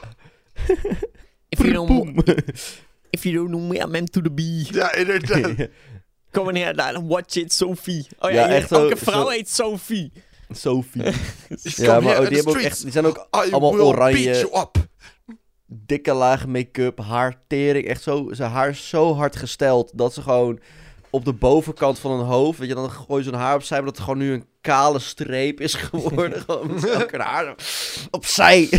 If you don't, if you don't know me, I'm meant to the bee. ja, inderdaad. Kom in here, nou, watch it, Sophie. Oh Ja, ja, echt elke zo- vrouw zo- heet Sophie. Sophie. Ja, maar oh, die, hebben ook streets. echt, die zijn ook I allemaal oranje. Dikke lage make-up, haar tering, echt zo, zijn haar is zo hard gesteld dat ze gewoon op de bovenkant van een hoofd, weet je, dan gooi je zo'n haar opzij, maar dat het gewoon nu een kale streep is geworden, gewoon met elke haar opzij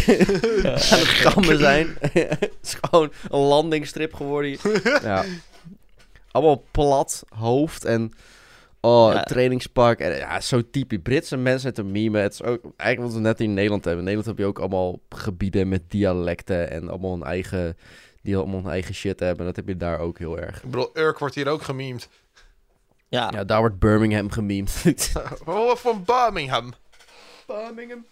aan het zijn. het is gewoon een landingsstrip geworden. ja. Allemaal plat hoofd en oh, Ja. trainingspak. En, ja, zo typisch. Britse mensen met een meme. Het is ook eigenlijk wat we net in Nederland hebben. In Nederland heb je ook allemaal gebieden met dialecten en allemaal een eigen, die allemaal een eigen shit hebben. Dat heb je daar ook heel erg. Ik bedoel, Urk wordt hier ook gememd. Ja, Ja, daar wordt Birmingham gememd. Oh, van Birmingham. Birmingham.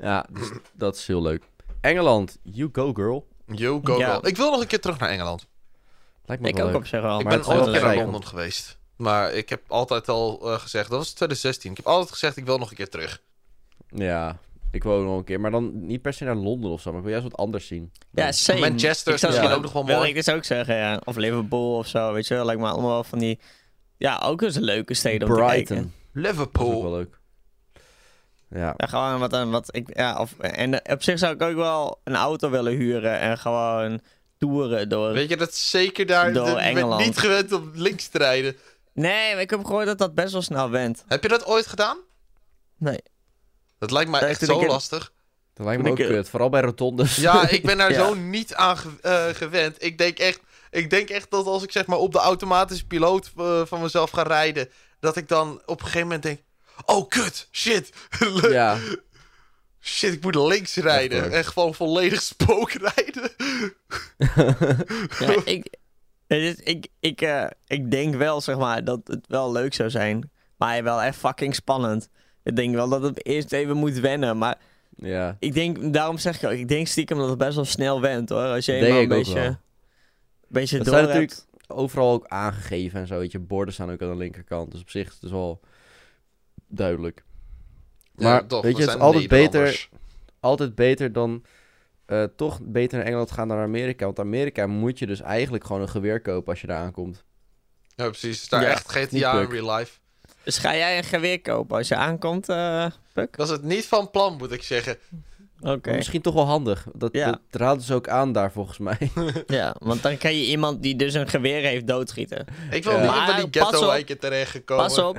Ja, dus dat is heel leuk. Engeland, you go girl. Yo, go, Ja. go. Ik wil nog een keer terug naar Engeland. Lijkt me ik wel ook leuk. op zich wel. ik ben ooit een keer naar. Londen geweest. Maar ik heb altijd al eh, gezegd, dat was 2016. Ik heb altijd gezegd, ik wil nog een keer terug. Ja, ik wil ook nog een keer. Maar dan niet per se naar Londen of zo. Maar ik wil juist wat anders zien. Ja, same. Manchester Ik zou is misschien ook nog wel wil mooi. ik dus ook zeggen, ja. Of Liverpool of zo, weet je wel. Lijkt me allemaal wel van die... Ja, ook eens een leuke steden om te kijken. Brighton. Dat is ook Liverpool. wel leuk. Ja. Ja, gewoon wat, een- wat ik... Ja, of, en op zich zou ik ook wel een auto willen huren en gewoon toeren door... Weet je dat zeker daar... Door bent Engeland. niet gewend om links te rijden. Nee, maar ik heb gehoord dat dat best wel snel went. Heb je dat ooit gedaan? Nee. Dat lijkt mij echt zo lastig. Dat lijkt me ook kut. Vooral bij rotondes. Ja, ik ben daar Ja. zo niet aan ge- eh, gewend. Ik denk, echt, ik denk echt dat als ik zeg maar op de automatische piloot eh, van mezelf ga rijden... dat ik dan op een gegeven moment denk... Oh, kut, shit. ja. Shit, ik moet links rijden. En gewoon volledig spook rijden. Ja, ik, is- ik, ik, eh, ik denk wel, zeg maar, dat het wel leuk zou zijn. Maar wel echt fucking spannend. Ik denk wel dat het eerst even moet wennen. Maar ja. ik denk, daarom zeg ik ook, ik denk stiekem dat het best wel snel went hoor. Als je Denk eenmaal een beetje, wel. een beetje Dat door zijn hebt. natuurlijk overal ook aangegeven en zo. Weet je, borden staan ook aan de linkerkant. Dus op zich is het dus wel duidelijk. Maar Ja, toch, weet we je, het is altijd beter, altijd beter dan eh, toch beter naar Engeland gaan dan naar Amerika. Want Amerika moet je dus eigenlijk gewoon een geweer kopen als je daar aankomt. Ja, precies. Het is daar Ja, echt GTA in real life. Dus ga jij een geweer kopen als je aankomt, eh Puk? Dat is het niet van plan, moet ik zeggen. Oké. Misschien toch wel handig. Dat, Ja. dat raden ze ook aan daar volgens mij. Ja, want dan kan je iemand die dus een geweer heeft doodschieten. Ik wil Ja. niet in van die ghetto-wijken terechtgekomen. Pas op.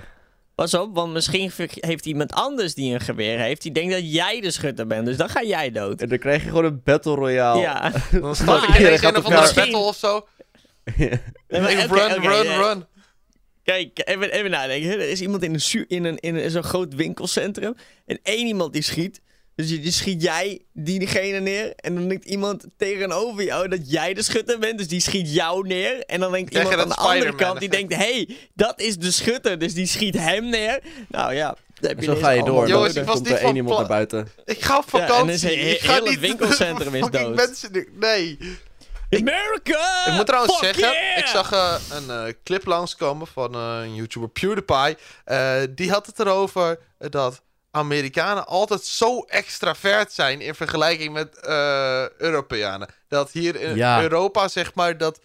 Pas op, want misschien heeft iemand anders die een geweer heeft. Die denkt dat jij de schutter bent. Dus dan ga jij dood. en dan krijg je gewoon een battle royale. Ja. Dan start ik ineens Gaat een battle of zo. Nee, maar run, run, run. Kijk, even, even nadenken. Er is iemand in, een, in, een, in een, zo'n groot winkelcentrum. En één iemand die schiet. Dus die, die schiet jij diegene neer. En dan denkt iemand tegenover jou dat jij de schutter bent. Dus die schiet jou neer. En dan denkt je iemand aan de andere kant. Die denkt, hé, hey, dat is de schutter. Dus die schiet hem neer. Nou ja. dan heb En zo ga je door. Jongens, Dan ik was komt niet er van één iemand plan- naar buiten. Ik ga op Ja, en vakantie. is he- ik ga heel het niet winkelcentrum is dood. mensen... Nee. America! Ik moet trouwens Fuck zeggen, yeah! ik zag eh, een eh, clip langskomen van eh, een YouTuber PewDiePie. Eh, die had het erover dat Amerikanen altijd zo extravert zijn in vergelijking met eh, Europeanen. Dat hier in Ja. Europa, zeg maar, dat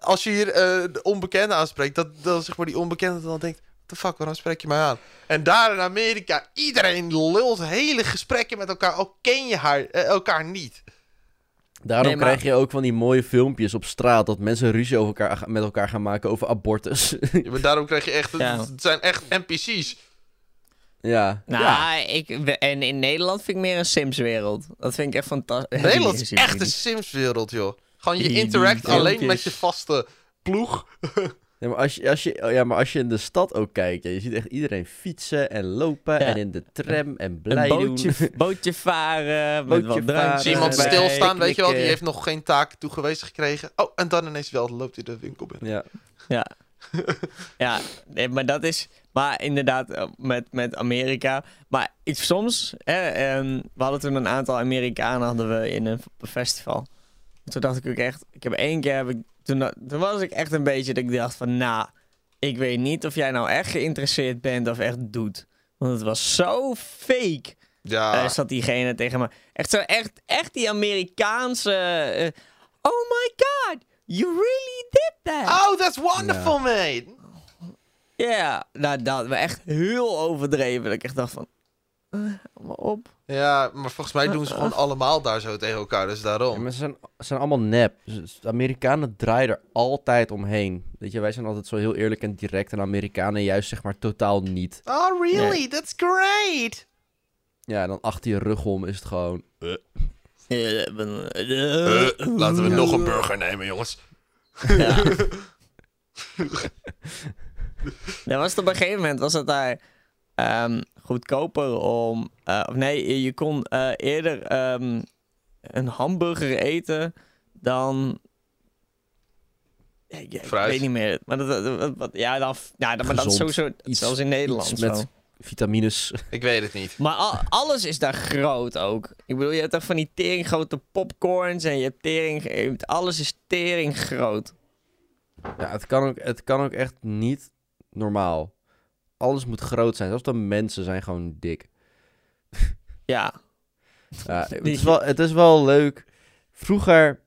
als je hier eh, de onbekende aanspreekt, dat, dat zeg maar die onbekende dan denkt, what the fuck, waarom spreek je mij aan? En daar in Amerika, iedereen lult hele gesprekken met elkaar, ook ken je haar, eh, elkaar niet. Daarom Nee, maar- krijg je ook van die mooie filmpjes op straat dat mensen ruzie over elkaar, met elkaar gaan maken over abortus. Ja, maar daarom krijg je echt, Ja. het zijn echt NPC's. Ja. Nou, ja. ik, en in Nederland vind ik meer een Sims-wereld. Dat vind ik echt fantastisch. Nederland is echt een Sims-wereld, joh. Gewoon je interact alleen met je vaste ploeg. Ja, maar als je, als je, oh ja, maar als je in de stad ook kijkt, ja, je ziet echt iedereen fietsen en lopen Ja. en in de tram en blij een bootje, doen. bootje varen, met Bootje wat drankjes varen, iemand stilstaan, weet je wel, die heeft nog geen taak toegewezen gekregen. Oh, en dan ineens wel loopt hij de winkel binnen. Ja. Ja. ja, nee, maar dat is... Maar inderdaad, eh, met, met Amerika. Maar ik, soms... Hè, ehm, we hadden toen een aantal Amerikanen hadden we in een festival. Toen dacht ik ook echt... Ik heb één keer... Heb ik, toen, toen was ik echt een beetje dat ik dacht van... Nou, ik weet niet of jij nou echt geïnteresseerd bent of echt doet. Want het was zo fake. Ja, Eh, zat diegene tegen me. Echt zo, echt, echt die Amerikaanse. eh, oh my god, you really did that. oh, that's wonderful, mate. Ja, nou, dat we echt heel overdreven. Dat ik echt dacht van. eh, maar op. Ja, maar volgens mij doen ze gewoon allemaal daar zo tegen elkaar, dus Ja, daarom. maar ze zijn, ze zijn allemaal nep. Dus De Amerikanen draaien er altijd omheen. Weet je, wij zijn altijd zo heel eerlijk en direct. En Amerikanen juist zeg maar totaal niet. Oh, really? That's great. Ja, en dan achter je rug om is het gewoon... Eh, eh, laten we nog een burger nemen, jongens. Ja. Ja, was het op een gegeven moment was het daar ehm, goedkoper om. eh, of nee, je- je kon eh, eerder ehm, een hamburger eten dan. Ja, ik, ik Fruit. weet niet meer. Maar dat, dat- dat- wat- ja, dan, ja, dan, maar dat is sowieso. Iets- zelfs in Nederland. iets met zo. vitamines. Ik weet het niet. Maar al- alles is daar groot ook. Ik bedoel, je hebt toch van die tering grote popcorns en je hebt tering. je hebt- Alles is tering groot. Ja, het kan, ook, het kan ook echt niet normaal. Alles moet groot zijn. Zelfs de mensen zijn gewoon dik. Ja. Ja, het, is wel, het is wel leuk. Vroeger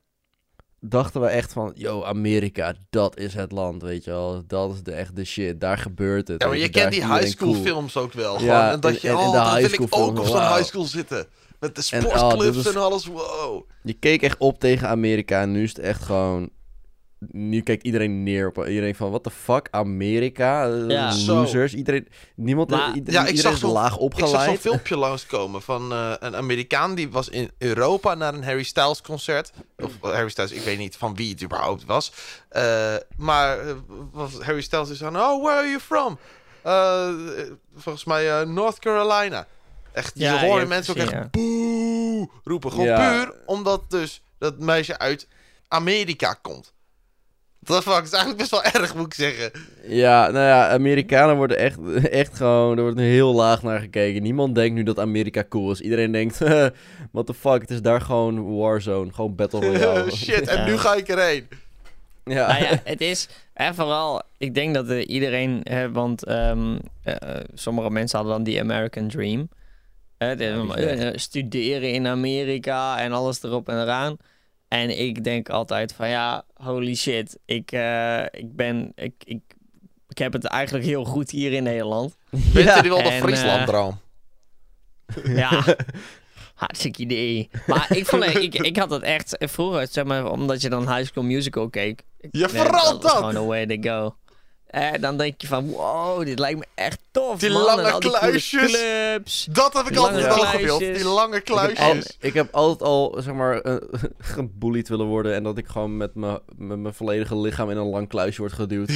dachten we echt van... Yo, Amerika, dat is het land, weet je wel. Dat is de, echt de shit. Daar gebeurt het. Ja, maar je kent die high school cool. films ook wel. Ja, Gewoon, en dat en- je, en- en oh, high wil ik school ook op zo'n high school zitten. Met de En, oh, sportclubs was- en alles, wow. Je keek echt op tegen Amerika en nu is het echt gewoon... Nu kijkt iedereen neer op iedereen van... What the fuck, Amerika? Eh, Ja. Losers. Iedereen... Niemand... Maar- iedereen, Ja, ik iedereen zag is zo'n- laag Ik zag zo'n opgeleid. filmpje langskomen van eh, een Amerikaan die was in Europa naar een Harry Styles concert. Of eh, Harry Styles, ik weet niet van wie het überhaupt was. Eh, maar was Harry Styles is van, oh, where are you from? Eh, volgens mij eh, North Carolina. Echt, je Ja, je hoort mensen ook echt boe roepen. Gewoon Ja. puur omdat dus dat meisje uit Amerika komt. Dat fuck, is eigenlijk best wel erg, moet ik zeggen. Ja, nou ja, Amerikanen worden echt, echt gewoon, er wordt heel laag naar gekeken. Niemand denkt nu dat Amerika cool is. Iedereen denkt, what the fuck, het is daar gewoon Warzone, gewoon Battle Royale. Shit, en Ja. nu ga ik erheen. ja. Nou ja, het is... En vooral, ik denk dat eh, iedereen... Hè, want ehm, eh, sommige mensen hadden dan die American Dream. Hè, de- Ja, die is eh, studeren in Amerika en alles erop en eraan. En ik denk altijd van ja, holy shit. Ik, eh, ik ben... Ik, ik, ik heb het eigenlijk heel goed hier in Nederland. Vindt Ja. jullie wel de Friesland-droom? Ja, hartstikke idee. Maar ik, vond, ik, ik had het echt vroeger, zeg maar, omdat je dan High School Musical keek. Ja, nee, dat! gewoon a way to go. En dan denk je van, wow, dit lijkt me echt tof, Die man. lange al die kluisjes. clubs. Dat heb ik altijd al gewild. kluisjes. Die lange Ik heb, al- kluisjes. ik heb altijd al, zeg maar, eh, gebullied willen worden en dat ik gewoon met mijn met mijn volledige lichaam in een lang kluisje word geduwd.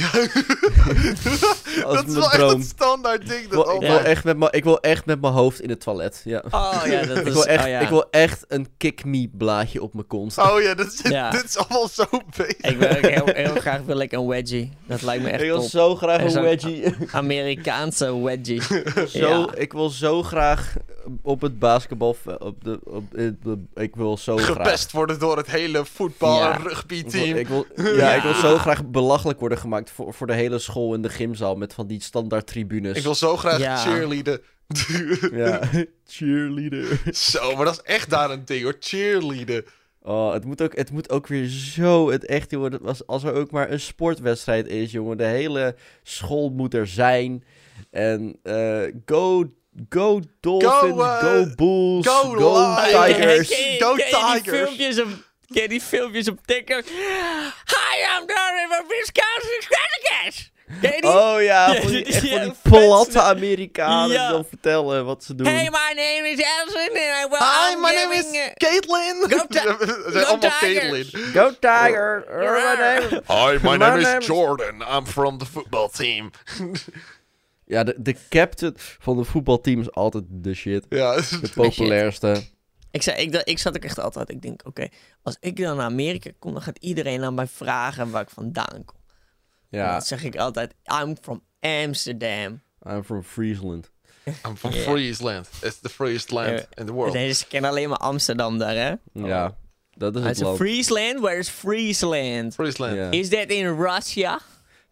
Dat is wel echt een standaard ding. Ik Dat wil, ik, wil Ja. echt met mijn- ik wil echt met mijn hoofd in het toilet. Ja. Oh ja, dat ik, is... wil echt, oh, ja. ik wil echt een kick-me blaadje op mijn kont. oh ja, dit is, Ja. dit is allemaal zo bezig. Ik wil ook heel, heel graag wil ik een wedgie. Dat lijkt me echt ik top. Zo graag een wedgie. Amerikaanse wedgie. Zo, Ja. Ik wil zo graag op het basketbal... Op de, op, de- ik wil zo graag... Gepest worden door het hele voetbal- Ja. en Ik wil, rugby-team. ik wil- ja, Ja. ik wil zo graag belachelijk worden gemaakt voor, voor de hele school in de gymzaal met van die standaard tribunes. Ik wil zo graag Ja. cheerleaden. Ja, cheerleader. zo, maar dat is echt daar een ding hoor. Cheerleaden. Oh, het moet ook, het moet ook weer zo het echt. Dat was, als er ook maar een sportwedstrijd is, jongen. De hele school moet er zijn. En eh, go, go Dolphins, Go, go, eh, Bulls, go. Tigers. Ken Go ken je die Tigers. filmpjes op, ken je die filmpjes op TikTok? Hi, I'm Dory from Wisconsin Stratocash. Ken je die? Oh ja, van die, echt van die platte Amerikanen Ja. die dan vertellen wat ze doen. Hey, my name is Elson and I will Hi, I'm my name is uh, Caitlin. Go Ti- Ze zijn Go allemaal Tigers. Caitlin. Go Tiger! Hi, my My name name is Jordan. I'm from the football team. Ja, de, de captain van het voetbalteam is altijd de shit. Ja, De populairste. Ik, zei, ik, ik zat ook echt altijd, ik denk, oké, als ik dan naar Amerika kom, dan gaat iedereen aan mij vragen waar ik vandaan kom. Ja, Dan zeg ik altijd, I'm from Amsterdam. I'm from Friesland. I'm from. Friesland. It's the freest land Ja. in the world. Nee, ze kennen alleen maar Amsterdam daar, hè? Ja, dat is het land. Friesland? Where is Friesland? Friesland. Is that in Russia?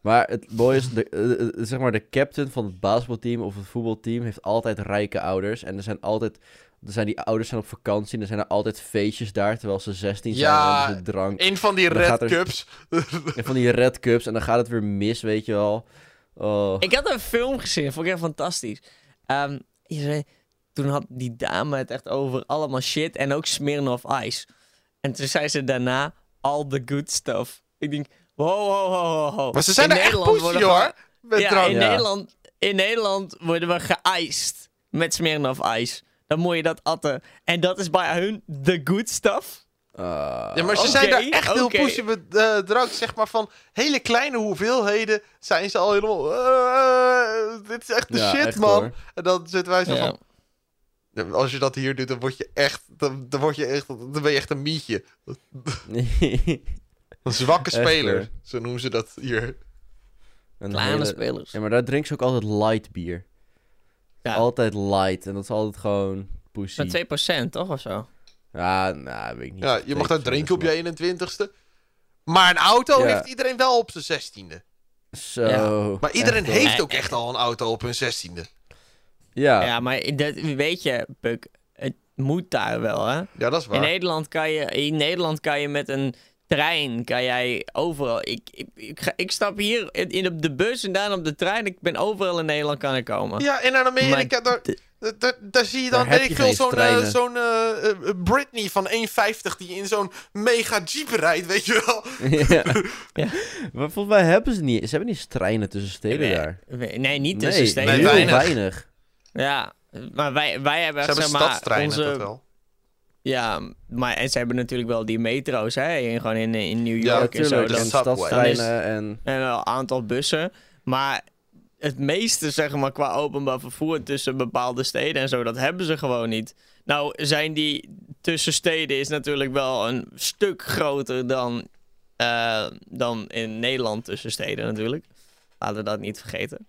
Maar het mooie is, de, eh, eh, zeg maar, de captain van het basketbalteam of het voetbalteam heeft altijd rijke ouders. En er zijn altijd, er zijn die ouders zijn op vakantie en er zijn er altijd feestjes daar, terwijl ze 16 zijn Ja, en ze drank. Een van die Dan Red er- Cups. En van die red cups en dan gaat het weer mis, weet je wel. Oh. Ik had een film gezien, vond ik echt fantastisch. Ehm, je zei- toen had die dame het echt over allemaal shit en ook Smirnoff Ice. En toen zei ze daarna, all the good stuff. Ik denk, wow, wow, wow, wow. Maar ze zijn In er echt Nederland pussy worden hoor. Met Ja, drank. in, Ja. Nederland, in Nederland worden we geiced met Smirnoff Ice. Dan moet je dat atten. En dat is bij hun the good stuff. Ah. Ja, maar ze zijn daar echt heel oké. pussy met eh, drank. Zeg maar van hele kleine hoeveelheden zijn ze al helemaal... eh, dit is echt de Ja, shit, echt, man. hoor. En dan zitten wij zo Ja. van... Als je dat hier doet, dan word je echt... Dan, dan, word je echt, dan ben je echt een mietje. Een zwakke speler. Zo noemen ze dat hier. Een Kleine hele- spelers. Ja, maar daar drinken ze ook altijd light bier. Ja. Altijd light. En dat is altijd gewoon pussy. Met 2% toch of zo? Ja, nou, weet ik niet. Ja, je mag Zeker, drinken op maar- je 21ste. Maar een auto Ja. heeft iedereen wel op zijn 16e. Zo. Ja. Maar iedereen echt, heeft ook echt al een auto op hun 16e. Ja. Ja, maar dat, weet je, Puk, het moet daar wel, hè? Ja, dat is In waar. Nederland kan je, in Nederland kan je met een trein, kan jij overal. Ik, ik, ik, ga- ik stap hier in, in op de bus en daarna op de trein. Ik ben overal in Nederland kan ik komen. Ja, en in Amerika, daar, daar, daar, daar zie je dan, weet ik veel, zo'n eh, eh, eh, Britney van 1,50 die in zo'n mega jeep rijdt, weet je wel. ja. Ja. Maar volgens mij hebben ze niet... Ze hebben niet treinen tussen steden Nee, daar. Nee, niet tussen nee, steden. Nee, heel weinig. weinig. Ja, maar wij, wij hebben Ze hebben zeg maar, stadstreinen, onze, dat wel. Ja, maar en ze hebben natuurlijk wel die metro's, hè? in- Gewoon in, in New Ja, York en zo. Dan- stadstreinen en... En een aantal bussen. Maar het meeste, zeg maar, qua openbaar vervoer tussen bepaalde steden en zo, dat hebben ze gewoon niet. Nou, zijn die tussen steden is natuurlijk wel een stuk groter dan, eh, dan in Nederland tussen steden natuurlijk. Laten we dat niet vergeten.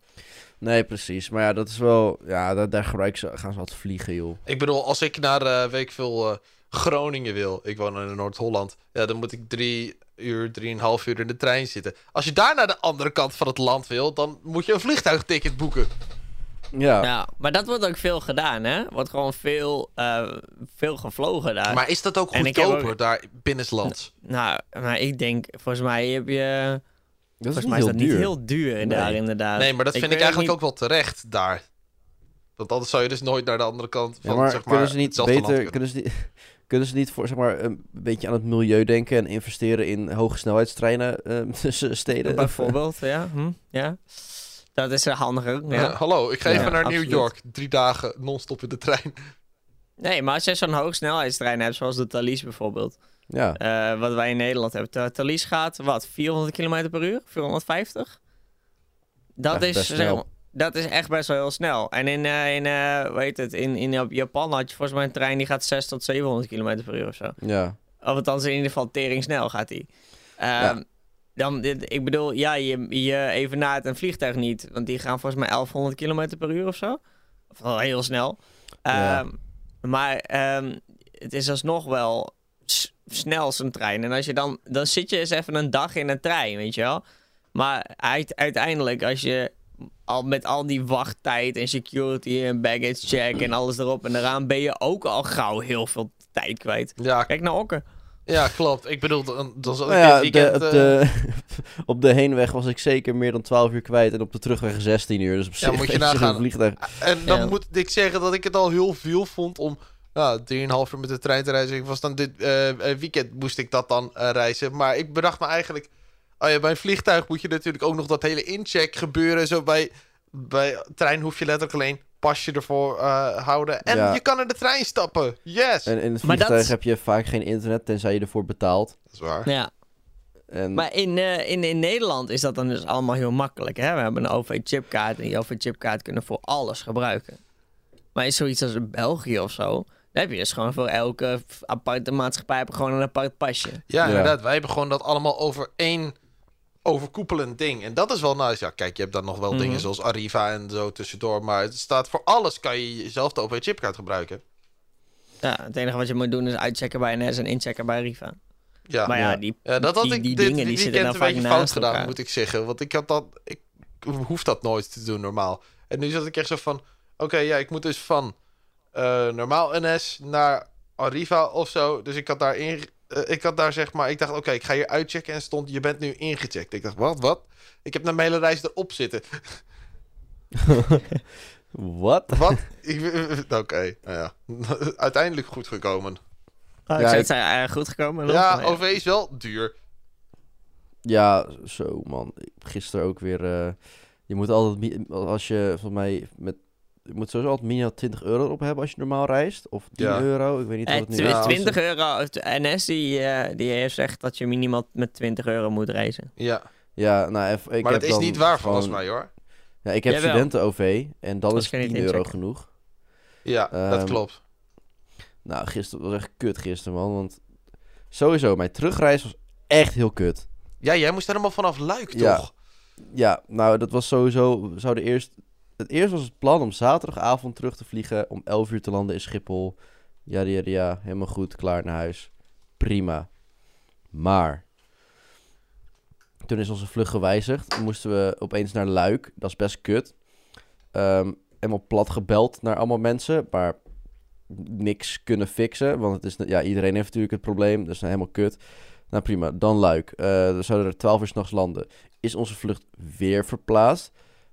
Nee, precies. Maar ja, dat is wel... Ja, daar, daar gebruiken ze, gaan ze altijd vliegen, joh. Ik bedoel, als ik naar, eh weet ik veel, eh, Groningen wil, ik woon in Noord-Holland, ja, dan moet ik drie uur, drieënhalf uur in de trein zitten. Als je daar naar de andere kant van het land wil, dan moet je een vliegtuigticket boeken. Ja. Ja, maar dat wordt ook veel gedaan, hè? Wordt gewoon veel, eh, veel gevlogen daar. Maar is dat ook goedkoper ook- daar binnenlands? Nou, maar ik denk, volgens mij heb je... Dat is Volgens niet mij is heel dat niet duur. heel duur daar, Nee. inderdaad. Nee, maar dat vind ik eigenlijk niet- ook wel terecht daar. Want anders zou je dus nooit naar de andere kant van, Ja, maar, zeg maar, kunnen ze niet beter... kunnen. Kunnen ze niet, kunnen ze niet voor, zeg maar, een beetje aan het milieu denken... en investeren in hoge snelheidstreinen eh, tussen steden? Bijvoorbeeld, ja. Hm? ja. Dat is eh, handiger. Ja. Ja, hallo, ik ga Ja, even naar absoluut. New York. Drie dagen non-stop in de trein. Nee, maar als je zo'n hoogsnelheidstrein hebt, zoals de Thalys bijvoorbeeld. Ja. eh, wat wij in Nederland hebben. Thalys gaat, wat, 400 km per uur? 450? Dat Echt is, zeg maar- dat is echt best wel heel snel. En in, eh in, eh, weet het, in, in Japan had je volgens mij een trein die gaat 6 tot 700 km per uur of zo. Ja. Of althans, in ieder geval tering snel gaat die. Ehm, Ja. Dan, dit- ik bedoel, ja, je, je evenaart een vliegtuig niet. Want die gaan volgens mij 1100 km per uur of zo. Of heel snel. Ja. Ehm, Maar ehm, het is alsnog wel snel zo'n trein. En als je dan, dan zit je eens even een dag in een trein, weet je wel. Maar uit- uiteindelijk, als je al met al die wachttijd en security en baggage check en alles erop en eraan, ben je ook al gauw heel veel tijd kwijt. Ja, Kijk naar Okken. ja klopt. Ik bedoel, dan, dan zal ik Nou ja, de, weekend... op, eh, de, op de heenweg was ik zeker meer dan 12 uur kwijt en op de terugweg 16 uur. Dus op zich moet je nagaan. een vliegtuig. En dan Ja. moet ik zeggen dat ik het al heel veel vond om ja, 3,5 uur met de trein te reizen. Ik was dan dit eh, eh, weekend moest ik dat dan eh, reizen. Maar ik bedacht me eigenlijk... Oh ja, bij een vliegtuig moet je natuurlijk ook nog dat hele incheck gebeuren. Zo bij, bij trein hoef je letterlijk alleen pasje ervoor eh, houden. En Ja. je kan in de trein stappen. Yes! En in het dat vliegtuig is- heb je vaak geen internet, tenzij je ervoor betaalt. Dat is waar. Ja. En, Maar in, eh, in, in Nederland is dat dan dus allemaal heel makkelijk. Hè? We hebben een OV-chipkaart en die OV-chipkaart kunnen we voor alles gebruiken. Maar in zoiets als in België of zo, dan heb je dus gewoon voor elke aparte maatschappij heb je gewoon een apart pasje. Ja, Ja. inderdaad. Wij hebben gewoon dat allemaal over één overkoepelend ding. En dat is wel nice. Ja, kijk, je hebt dan nog wel Mhm. dingen zoals Arriva en zo tussendoor. Maar het staat voor alles kan je jezelf de OV-chipkaart gebruiken. Ja, het enige wat je moet doen is uitchecken bij NS en inchecken bij Riva. Ja, maar ja, ja. die, Ja, dat had die, ik die dit dingen die zitten dan een vaak beetje fout gedaan, elkaar. moet ik zeggen. Want ik had dat... Ik hoef dat nooit te doen, normaal. En nu zat ik echt zo van... Oké, ja, ik moet dus van normaal NS naar Arriva of zo. Dus ik had daar in... eh, ik had daar zeg maar... Ik dacht, oké, ik ga hier uitchecken. En stond, je bent nu ingecheckt. Ik dacht, wat, wat? Ik heb naar mijn hele reis erop zitten. Wat? Wat? Ik- oké, nou ja. Uiteindelijk goed gekomen. Ah, ik Ja, zei, ik- het zijn erg goed gekomen. Ja. OV is wel duur. Ja, zo man. Gisteren ook weer. eh, je moet altijd, als je van mij met. Je moet sowieso altijd minimaal 20 euro erop hebben als je normaal reist. Of 10 Ja. euro. Ik weet niet Eh, wat het nu Ja, als- 20 euro. NS die, eh, die heeft gezegd dat je minimaal met 20 euro moet reizen. Ja, Ja, nou, even, ik maar heb dat is niet waar gewoon- volgens mij hoor. Ja, ik heb studenten-OV en dan Als is je niet 10 euro inchecken. genoeg. Ja, dat Ehm, klopt. Nou, gisteren was echt kut gisteren, man. Want sowieso, mijn terugreis was echt heel kut. Ja, jij moest helemaal vanaf Luik, Ja. toch? Ja, nou, dat was sowieso... We zouden eerst... Het eerst was het plan om zaterdagavond terug te vliegen... om 11 uur te landen in Schiphol. Ja, ja, ja, helemaal goed, klaar naar huis. Prima. Maar... Toen is onze vlucht gewijzigd. Moesten we opeens naar Luik. Dat is best kut. Ehm helemaal plat gebeld naar allemaal mensen. Maar niks kunnen fixen. Want het is, ja, iedereen heeft natuurlijk het probleem. Dus nou, helemaal kut. Nou prima, dan Luik. Eh we zouden er 12 uur s'nachts landen. Is onze vlucht weer verplaatst.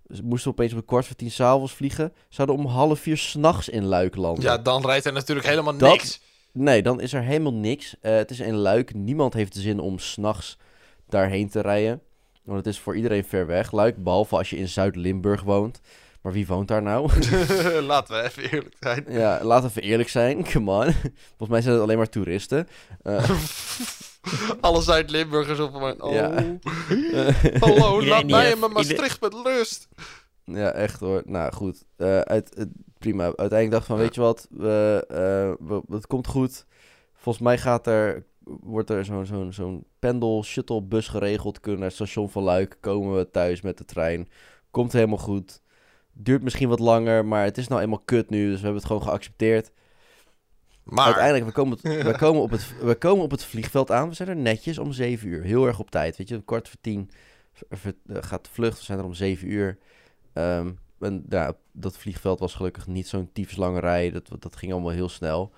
Dus moesten opeens om kwart voor tien s'avonds vliegen. Zouden om half vier s'nachts in Luik landen. Ja, dan rijdt er natuurlijk helemaal Dat- niks. Nee, dan is er helemaal niks. Eh, het is in Luik. Niemand heeft de zin om s'nachts daarheen te rijden. Want het is voor iedereen ver weg. Luik, behalve als je in Zuid-Limburg woont. Maar wie woont daar nou? Laten we even eerlijk zijn. ja, laten we even eerlijk zijn. Come on. Volgens mij zijn het alleen maar toeristen. Eh, Alle Zuid-Limburgers op mijn... Oh, Ja. hallo, laat mij in mijn Maastricht met lust. Ja, echt hoor. Nou goed, Eh, uit, het- prima. Uiteindelijk dacht ik van, weet je wat, we, eh, we- het komt goed. Volgens mij gaat er, wordt er zo'n zo'n zo'n pendel shuttle bus geregeld. Kunnen naar het station van Luik, komen we thuis met de trein. Komt helemaal goed. Duurt misschien wat langer, maar het is nou eenmaal kut nu, dus we hebben het gewoon geaccepteerd. Maar, Uiteindelijk, we komen, we, komen op het, we komen op het vliegveld aan. We zijn er netjes om 7 uur. Heel erg op tijd. Weet je, kwart voor tien eh, gaat de vlucht. We zijn er om 7 uur. Ehm, en ja, dat vliegveld was gelukkig niet zo'n tyfuslange rij. Dat, dat ging allemaal heel snel.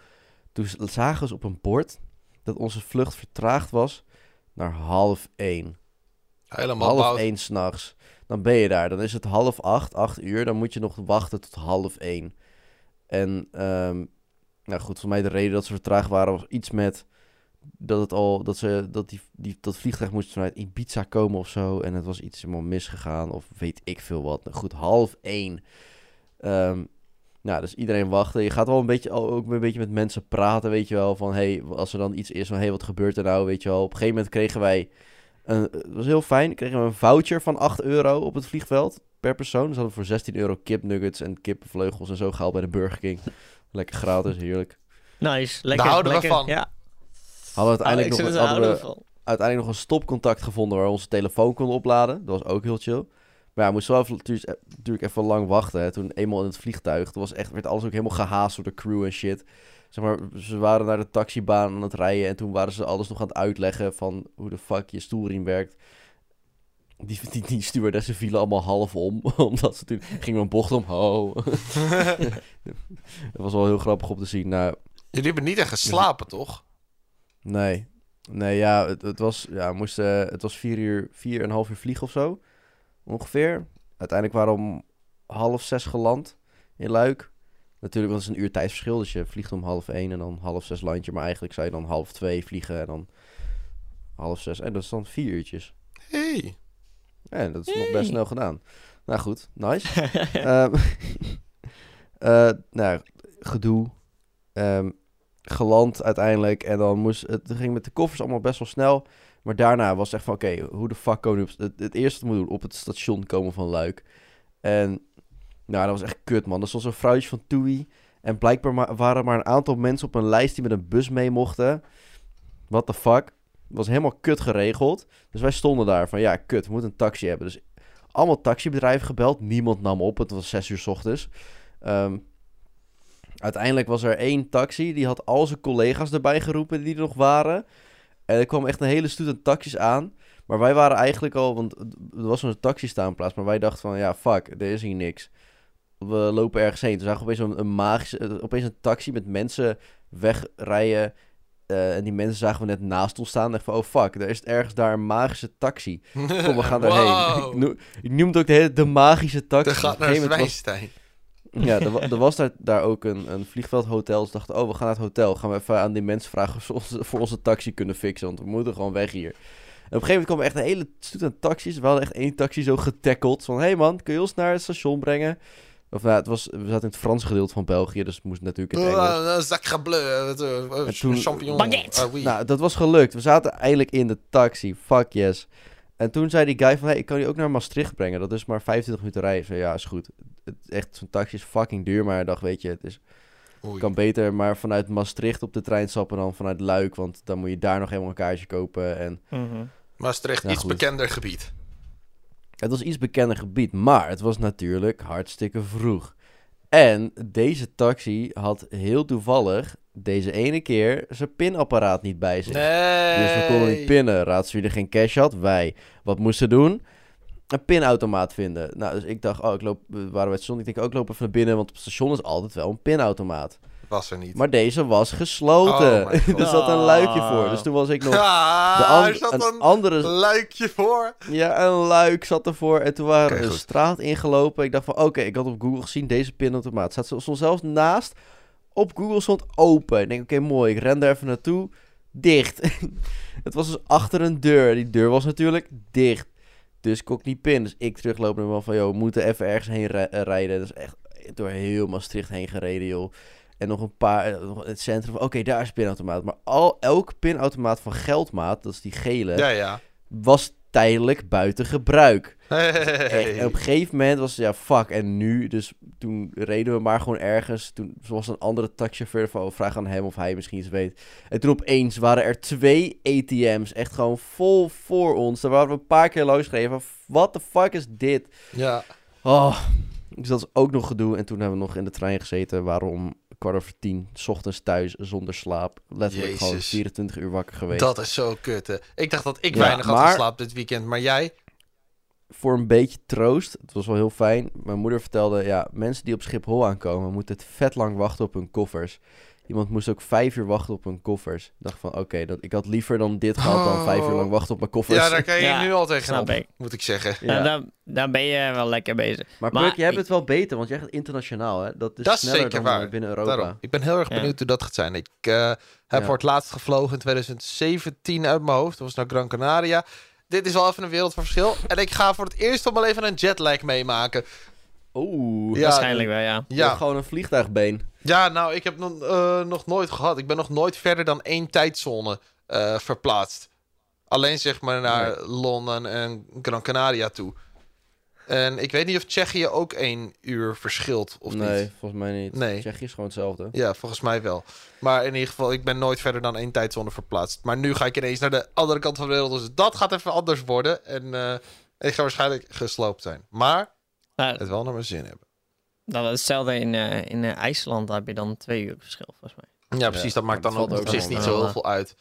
Toen zagen ze op een bord dat onze vlucht vertraagd was naar half één. helemaal half één s'nachts. Dan ben je daar. Dan is het half acht, acht uur. Dan moet je nog wachten tot half één. En, ehm, nou goed, voor mij de reden dat ze vertraagd waren was iets met dat het al, dat ze, dat die, die, dat vliegtuig moest vanuit Ibiza komen of zo. En het was iets helemaal misgegaan of weet ik veel wat. Nou goed, half één. Ehm, nou, dus iedereen wachten. Je gaat wel een beetje, ook een beetje met mensen praten, weet je wel. Van, hey, als er dan iets is van, hey, wat gebeurt er nou, weet je wel. Op een gegeven moment kregen wij, een, het was heel fijn, kregen we een voucher van 8 euro op het vliegveld per persoon. Dus hadden voor 16 euro kipnuggets en kippenvleugels en zo gehaald bij de Burger King. Lekker gratis, heerlijk. Nice, lekker. Daar houden we lekker. van. Ja, Hadden we Ah, uiteindelijk, ik nog, er hadden we uiteindelijk nog een stopcontact gevonden waar we onze telefoon konden opladen. Dat was ook heel chill. Maar ja, we moesten wel even, natuurlijk- natuurlijk even lang wachten. Hè. Toen eenmaal in het vliegtuig, toen was echt, werd alles ook helemaal gehaast door de crew en shit. Zeg maar, ze waren naar de taxibaan aan het rijden en toen waren ze alles nog aan het uitleggen van hoe de fuck je stoelriem werkt. Die, die, die stewardessen vielen allemaal half om, omdat ze toen gingen een bocht omhoog. dat was wel heel grappig om te zien. Nou, Jullie hebben niet echt geslapen, toch? Nee. Nee, ja, het, het was, ja, we moesten, het was vier uur, vier en een half uur vliegen of zo. Ongeveer. Uiteindelijk waren we om half zes geland in Luik. Natuurlijk, want het is een uur tijdsverschil. Dus je vliegt om half één en dan half zes landje. Maar eigenlijk zou je dan half twee vliegen en dan half zes. En dat is dan vier uurtjes. Hey. Ja, dat is nog best snel gedaan. Nou goed, nice. Ehm, eh, nou, gedoe. Ehm, geland uiteindelijk. En dan moest het ging met de koffers allemaal best wel snel. Maar daarna was het echt van: oké, hoe de fuck komen we op het, het eerste moeten doen, op het station komen van Luik. En nou, dat was echt kut, man. Dat was zo'n vrouwtje van Toei. En blijkbaar waren er maar een aantal mensen op een lijst die met een bus mee mochten. What the fuck? Was helemaal kut geregeld. Dus wij stonden daar van, ja, kut, we moeten een taxi hebben. Dus allemaal taxibedrijven gebeld. Niemand nam op. Het was zes uur 's ochtends. Ehm, uiteindelijk was er één taxi. Die had al zijn collega's erbij geroepen die er nog waren. En er kwam echt een hele stoet aan taxis aan. Maar wij waren eigenlijk al... Want er was een taxistaanplaats. Maar wij dachten van, ja, fuck, er is hier niks. We lopen ergens heen. Toen zagen we opeens een, een magische... eh, Opeens een taxi met mensen wegrijden. Eh, en die mensen zagen we net naast ons staan. En van, oh fuck, er is ergens daar een magische taxi. Kom, we gaan daarheen. Wow. Ik, noem, ik noemde ook de, hele, de magische taxi. Er gaat naar Zwijnstein. ja, er, wa- er was daar, daar ook een, een vliegveldhotel. Dus dachten, oh, we gaan naar het hotel. Gaan we even aan die mensen vragen of ze ons, voor onze taxi kunnen fixen. Want we moeten gewoon weg hier. En op een gegeven moment kwam echt een hele stoet aan taxis. We hadden echt één taxi zo getackeld. Van, hé hey man, kun je ons naar het station brengen? Of nou, het was, we zaten in het Frans gedeelte van België. Dus het moest natuurlijk in het Engels. Sacre bleu. uh, En toen- champignon. Baguette. Uh, oui. Nou, dat was gelukt. We zaten eindelijk in de taxi. Fuck yes. En toen zei die guy van, hey, ik kan je ook naar Maastricht brengen. Dat is maar 25 minuten rijden. Ja, is goed. Het, echt, zo'n taxi is fucking duur. Maar ik dacht, weet je, het is, Oei. kan beter maar vanuit Maastricht op de trein stappen dan vanuit Luik. Want dan moet je daar nog helemaal een kaartje kopen. En Mhm. Maastricht, iets goed. bekender gebied. Het was iets bekender gebied. Maar het was natuurlijk hartstikke vroeg. En deze taxi had heel toevallig deze ene keer zijn pinapparaat niet bij zich. Nee. Dus we konden niet pinnen. Raads wie er geen cash had? Wij. Wat moesten we doen? Een pinautomaat vinden. Nou, dus ik dacht, oh, ik loop, we waren bij het station. Ik denk, ook ik loop even naar binnen, want op het station is altijd wel een pinautomaat. Was er niet. Maar deze was gesloten. Oh er zat een luikje voor. Dus toen was ik nog... Ah, De an- er zat een een andere... luikje voor. Ja, een luik zat ervoor. En toen waren we een straat ingelopen. Ik dacht van, oké, ik had op Google gezien, deze pinautomaat. Staat zo- stond zelfs naast. Op Google stond open. Ik denk, oké, mooi. Ik ren daar even naartoe. Dicht. het was dus achter een deur. Die deur was natuurlijk dicht. Dus ik kon ook niet pinnen. Dus ik teruglopen en wel van, joh, we moeten even ergens heen ri- rijden. Dus echt door heel Maastricht heen gereden, joh. En nog een paar, eh, het centrum. van, Oké, daar is pinautomaat. Maar al, elk pinautomaat van Geldmaat, dat is die gele Ja, ja. was tijdelijk buiten gebruik. Hey. En op een gegeven moment was het, ja, fuck, en nu? Dus toen reden we maar gewoon ergens. Toen was een andere taxichauffeur van, oh, vraag aan hem of hij misschien iets weet. En toen opeens waren er twee ATM's, echt gewoon vol voor ons. Daar waren we een paar keer langs gereden. What the fuck is dit? Ja, Oh, dus dat is ook nog gedoe. En toen hebben we nog in de trein gezeten. Waarom kwart over tien, 's ochtends thuis, zonder slaap. Letterlijk gewoon Jezus. 24 uur wakker geweest. dat is zo kut, hè. Ik dacht dat ik Ja, weinig had geslapen dit weekend, maar jij? Voor een beetje troost, het was wel heel fijn. Mijn moeder vertelde, ja, mensen die op Schiphol aankomen, moeten het vet lang wachten op hun koffers. Iemand moest ook vijf uur wachten op hun koffers. Ik dacht van, oké, dat ik had liever dan dit gehad dan vijf uur lang wachten op mijn koffers. Ja, daar kan je Ja, nu al tegenop, ik. moet ik zeggen. Ja. Nou, dan, dan ben je wel lekker bezig. Maar, Maar Puk, jij hebt ik- het wel beter, want jij gaat internationaal, hè? Dat is Dat is sneller zeker dan waar. eh, binnen Europa. Daarom. Ik ben heel erg Ja. benieuwd hoe dat gaat zijn. Ik eh, heb Ja. voor het laatst gevlogen in 2017 uit mijn hoofd. Dat was naar Gran Canaria. Dit is wel even een wereld van verschil. En ik ga voor het eerst op mijn leven een jetlag meemaken. Oeh, Ja, Waarschijnlijk wel, ja. ja. Ja, gewoon een vliegtuigbeen. Ja nou, ik heb nog, eh, nog nooit gehad. Ik ben nog nooit verder dan één tijdzone eh, verplaatst. Alleen zeg maar naar Londen en Gran Canaria toe. En ik weet niet of Tsjechië ook één uur verschilt of nee, niet. volgens mij niet. Nee. Tsjechië is gewoon hetzelfde. Ja, volgens mij wel. Maar in ieder geval, ik ben nooit verder dan één tijdzone verplaatst. Maar nu ga ik ineens naar de andere kant van de wereld. Dus dat gaat even anders worden. En eh, ik ga waarschijnlijk gesloopt zijn. Maar Nou, het wel naar mijn zin hebben. Dat is hetzelfde in, eh, in eh, IJsland. Daar heb je dan twee uur verschil, volgens mij. Ja, precies. dat maakt dat dan ook op zich niet zo heel veel uit.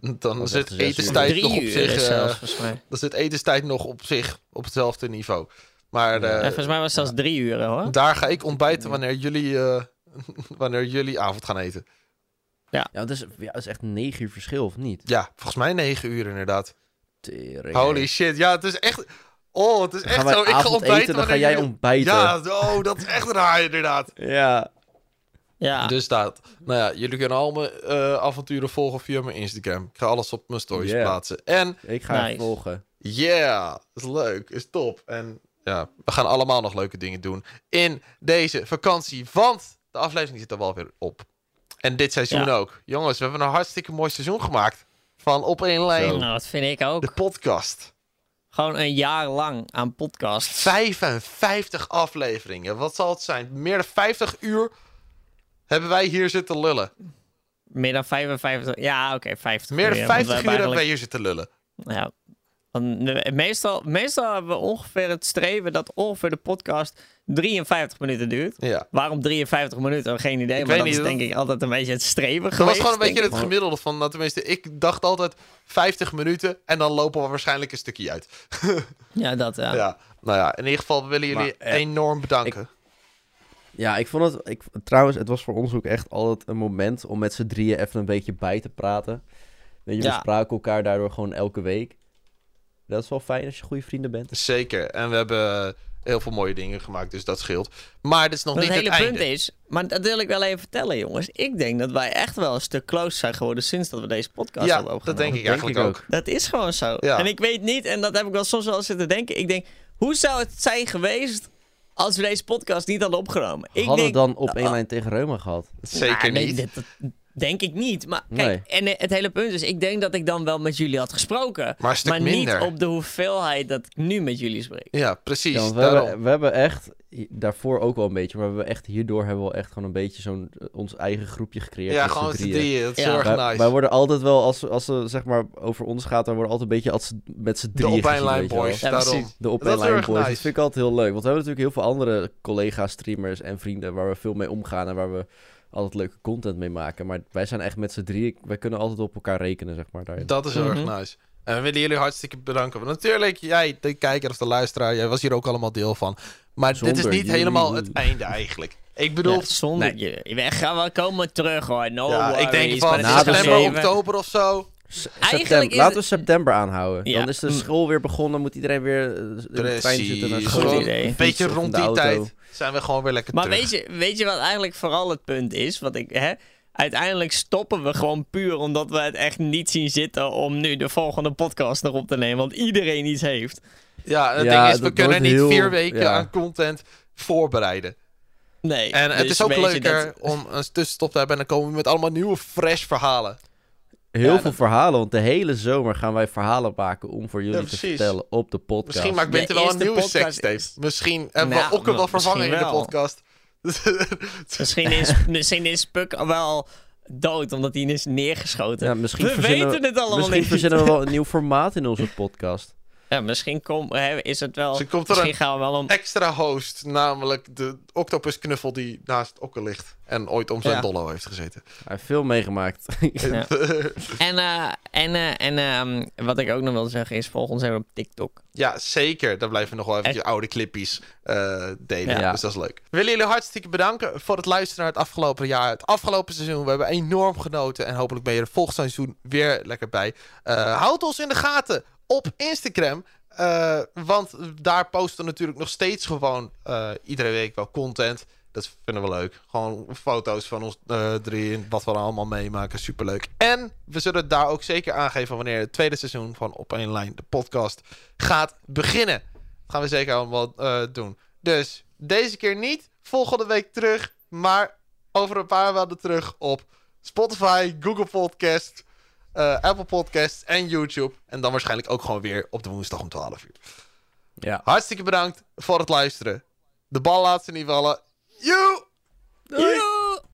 Dan Dat is zit etenstijd nog op zich... is eh, zelfs, dan zit etenstijd nog op zich op hetzelfde niveau. Maar Ja. eh, volgens mij was het zelfs drie uur, hoor. daar ga ik ontbijten wanneer jullie, eh, wanneer jullie avond gaan eten. Ja, is, ja, het is echt negen uur verschil, of niet? Ja, volgens mij negen uur inderdaad. Tering, Holy shit, ja, het is echt... Oh, het is Dan echt zo. Ik ga ontbijten eten, dan ga jij ontbijten. Ja, oh, dat is echt raar inderdaad. Ja. Ja, Dus dat. Nou ja, jullie kunnen al mijn eh, avonturen volgen via mijn Instagram. Ik ga alles op mijn stories Yeah. plaatsen. En Ik ga Nice. je volgen. yeah, is leuk, is top. En ja, we gaan allemaal nog leuke dingen doen in deze vakantie. Want de aflevering zit er wel weer op. En dit seizoen Ja. ook. Jongens, we hebben een hartstikke mooi seizoen gemaakt. Van Op één Lijn, Zo. nou, dat vind ik ook. de podcast. Gewoon een jaar lang aan podcasts. 55 afleveringen. Wat zal het zijn? Meer dan 50 uur hebben wij hier zitten lullen. Meer dan 55. Ja, oké, 50 Meer dan uur, want we 50 uur hebben wij hier zitten lullen. Ja. Want meestal, meestal hebben we ongeveer het streven dat ongeveer de podcast 53 minuten duurt. Ja. Waarom 53 minuten? Geen idee. Ik maar weet dat is niet, denk ik altijd een beetje het streven Dat was geweest. gewoon een beetje het gemiddelde van, nou, tenminste, ik dacht altijd 50 minuten en dan lopen we waarschijnlijk een stukje uit. Ja, dat ja. Ja, nou ja, in ieder geval we willen jullie Maar, eh, enorm bedanken. Ja, ik vond het... Ik, trouwens, het was voor ons ook echt altijd een moment om met z'n drieën even een beetje bij te praten. Weet je, we Ja. spraken elkaar daardoor gewoon elke week. Dat is wel fijn als je goede vrienden bent. Zeker. En we hebben heel veel mooie dingen gemaakt, dus dat scheelt. Maar dit is nog Maar niet het het, hele einde. punt is, maar dat wil ik wel even vertellen, jongens. Ik denk dat wij echt wel een stuk closer zijn geworden sinds dat we deze podcast ja, hebben dat opgenomen. denk ik denk eigenlijk ik ook. Dat is gewoon zo. Ja. En ik weet niet, en dat heb ik wel soms wel zitten denken. Ik denk, hoe zou het zijn geweest als we deze podcast niet hadden opgenomen? Ik Hadden we dan op één lijn tegen Reuma gehad? Zeker Nou, nee, niet. dit- dat denk ik niet. Maar kijk, Nee. en het hele punt is, ik denk dat ik dan wel met jullie had gesproken. Maar een stuk maar minder. niet op de hoeveelheid dat ik nu met jullie spreek. Ja, precies. Ja, we, hebben, we hebben echt, daarvoor ook wel een beetje, maar we hebben echt, hierdoor hebben we wel echt gewoon een beetje zo'n, eh, ons eigen groepje gecreëerd. ja, gewoon met z'n drieën. drieën. Dat is Ja. heel erg nice. wij worden altijd wel, als, als we zeg maar over ons gaat, dan worden we altijd een beetje als, met z'n de drieën op één gezien, lijn weet je wel. boys, Ja, daarom. De op Dat boys. Dat nice. vind ik altijd heel leuk. Want we hebben natuurlijk heel veel andere collega's, streamers en vrienden waar we veel mee omgaan en waar we altijd leuke content mee maken. Maar wij zijn echt met z'n drieën, wij kunnen altijd op elkaar rekenen, zeg maar. Daarin. Dat is heel Mhm. erg nice. En we willen jullie hartstikke bedanken. Want natuurlijk, jij, de kijker of de luisteraar, jij was hier ook allemaal deel van. Maar dit is niet jullie. helemaal het einde eigenlijk. Ik bedoel, Ja, zonder nee. jullie. We gaan wel komen terug hoor. No ja, ik denk van september, oktober of zo. S- Eigenlijk september. is Laten we september aanhouden. Ja. Dan is de Mm. school weer begonnen, moet iedereen weer eh, in de trein zitten naar school. Goed Gewoon idee. Een beetje rond die auto. tijd zijn we gewoon weer lekker Maar terug. weet je, weet je wat eigenlijk vooral het punt is? Wat ik, hè? Uiteindelijk stoppen we gewoon puur omdat we het echt niet zien zitten om nu de volgende podcast nog op te nemen. Want iedereen iets heeft. Ja, het Ja, ding is, we kunnen niet heel- vier weken ja. aan content voorbereiden. Nee. En het dus is ook leuker dat- om een tussenstop te hebben en dan komen we met allemaal nieuwe fresh verhalen. Heel Ja, veel dat- verhalen. Want de hele zomer gaan wij verhalen maken om voor jullie Ja, te vertellen op de podcast. Misschien maakt De Bente wel een eerste nieuwe sekstape. is- Misschien hebben we Nou, ook wel vervangen in de misschien podcast. Misschien is, misschien is Puk wel dood, omdat hij is neergeschoten. Ja, misschien we verzinnen weten het allemaal Misschien niet. verzinnen we wel een nieuw formaat in onze podcast. Ja, misschien kom, hè, is het wel... Misschien komt er misschien een gaan we wel een... extra host, namelijk de octopusknuffel die naast Okke ligt. En ooit om zijn Ja. dollo heeft gezeten. Hij heeft veel meegemaakt. Ja. En, eh, en, eh, en ehm, wat ik ook nog wil zeggen is, volg ons even op TikTok. Ja, zeker. Daar blijven we nog wel even Echt? je oude clippies eh, delen. Ja. Dus dat is leuk. We willen jullie hartstikke bedanken voor het luisteren naar het afgelopen jaar. Het afgelopen seizoen. We hebben enorm genoten. En hopelijk ben je er volgend seizoen weer lekker bij. Eh, houd ons in de gaten op Instagram. eh, want daar posten natuurlijk nog steeds gewoon eh, iedere week wel content. Dat vinden we leuk. Gewoon foto's van ons eh drie en wat we allemaal meemaken. Superleuk. En we zullen daar ook zeker aangeven wanneer het tweede seizoen van Op één Lijn, de podcast, gaat beginnen. Dat gaan we zeker allemaal doen. Dus deze keer niet. Volgende week terug. Maar over een paar maanden terug op Spotify, Google Podcast, eh, Apple Podcasts en YouTube. En dan waarschijnlijk ook gewoon weer op de woensdag om 12 uur. ja. Hartstikke bedankt voor het luisteren. De bal laat ze niet vallen. Joe! Doei!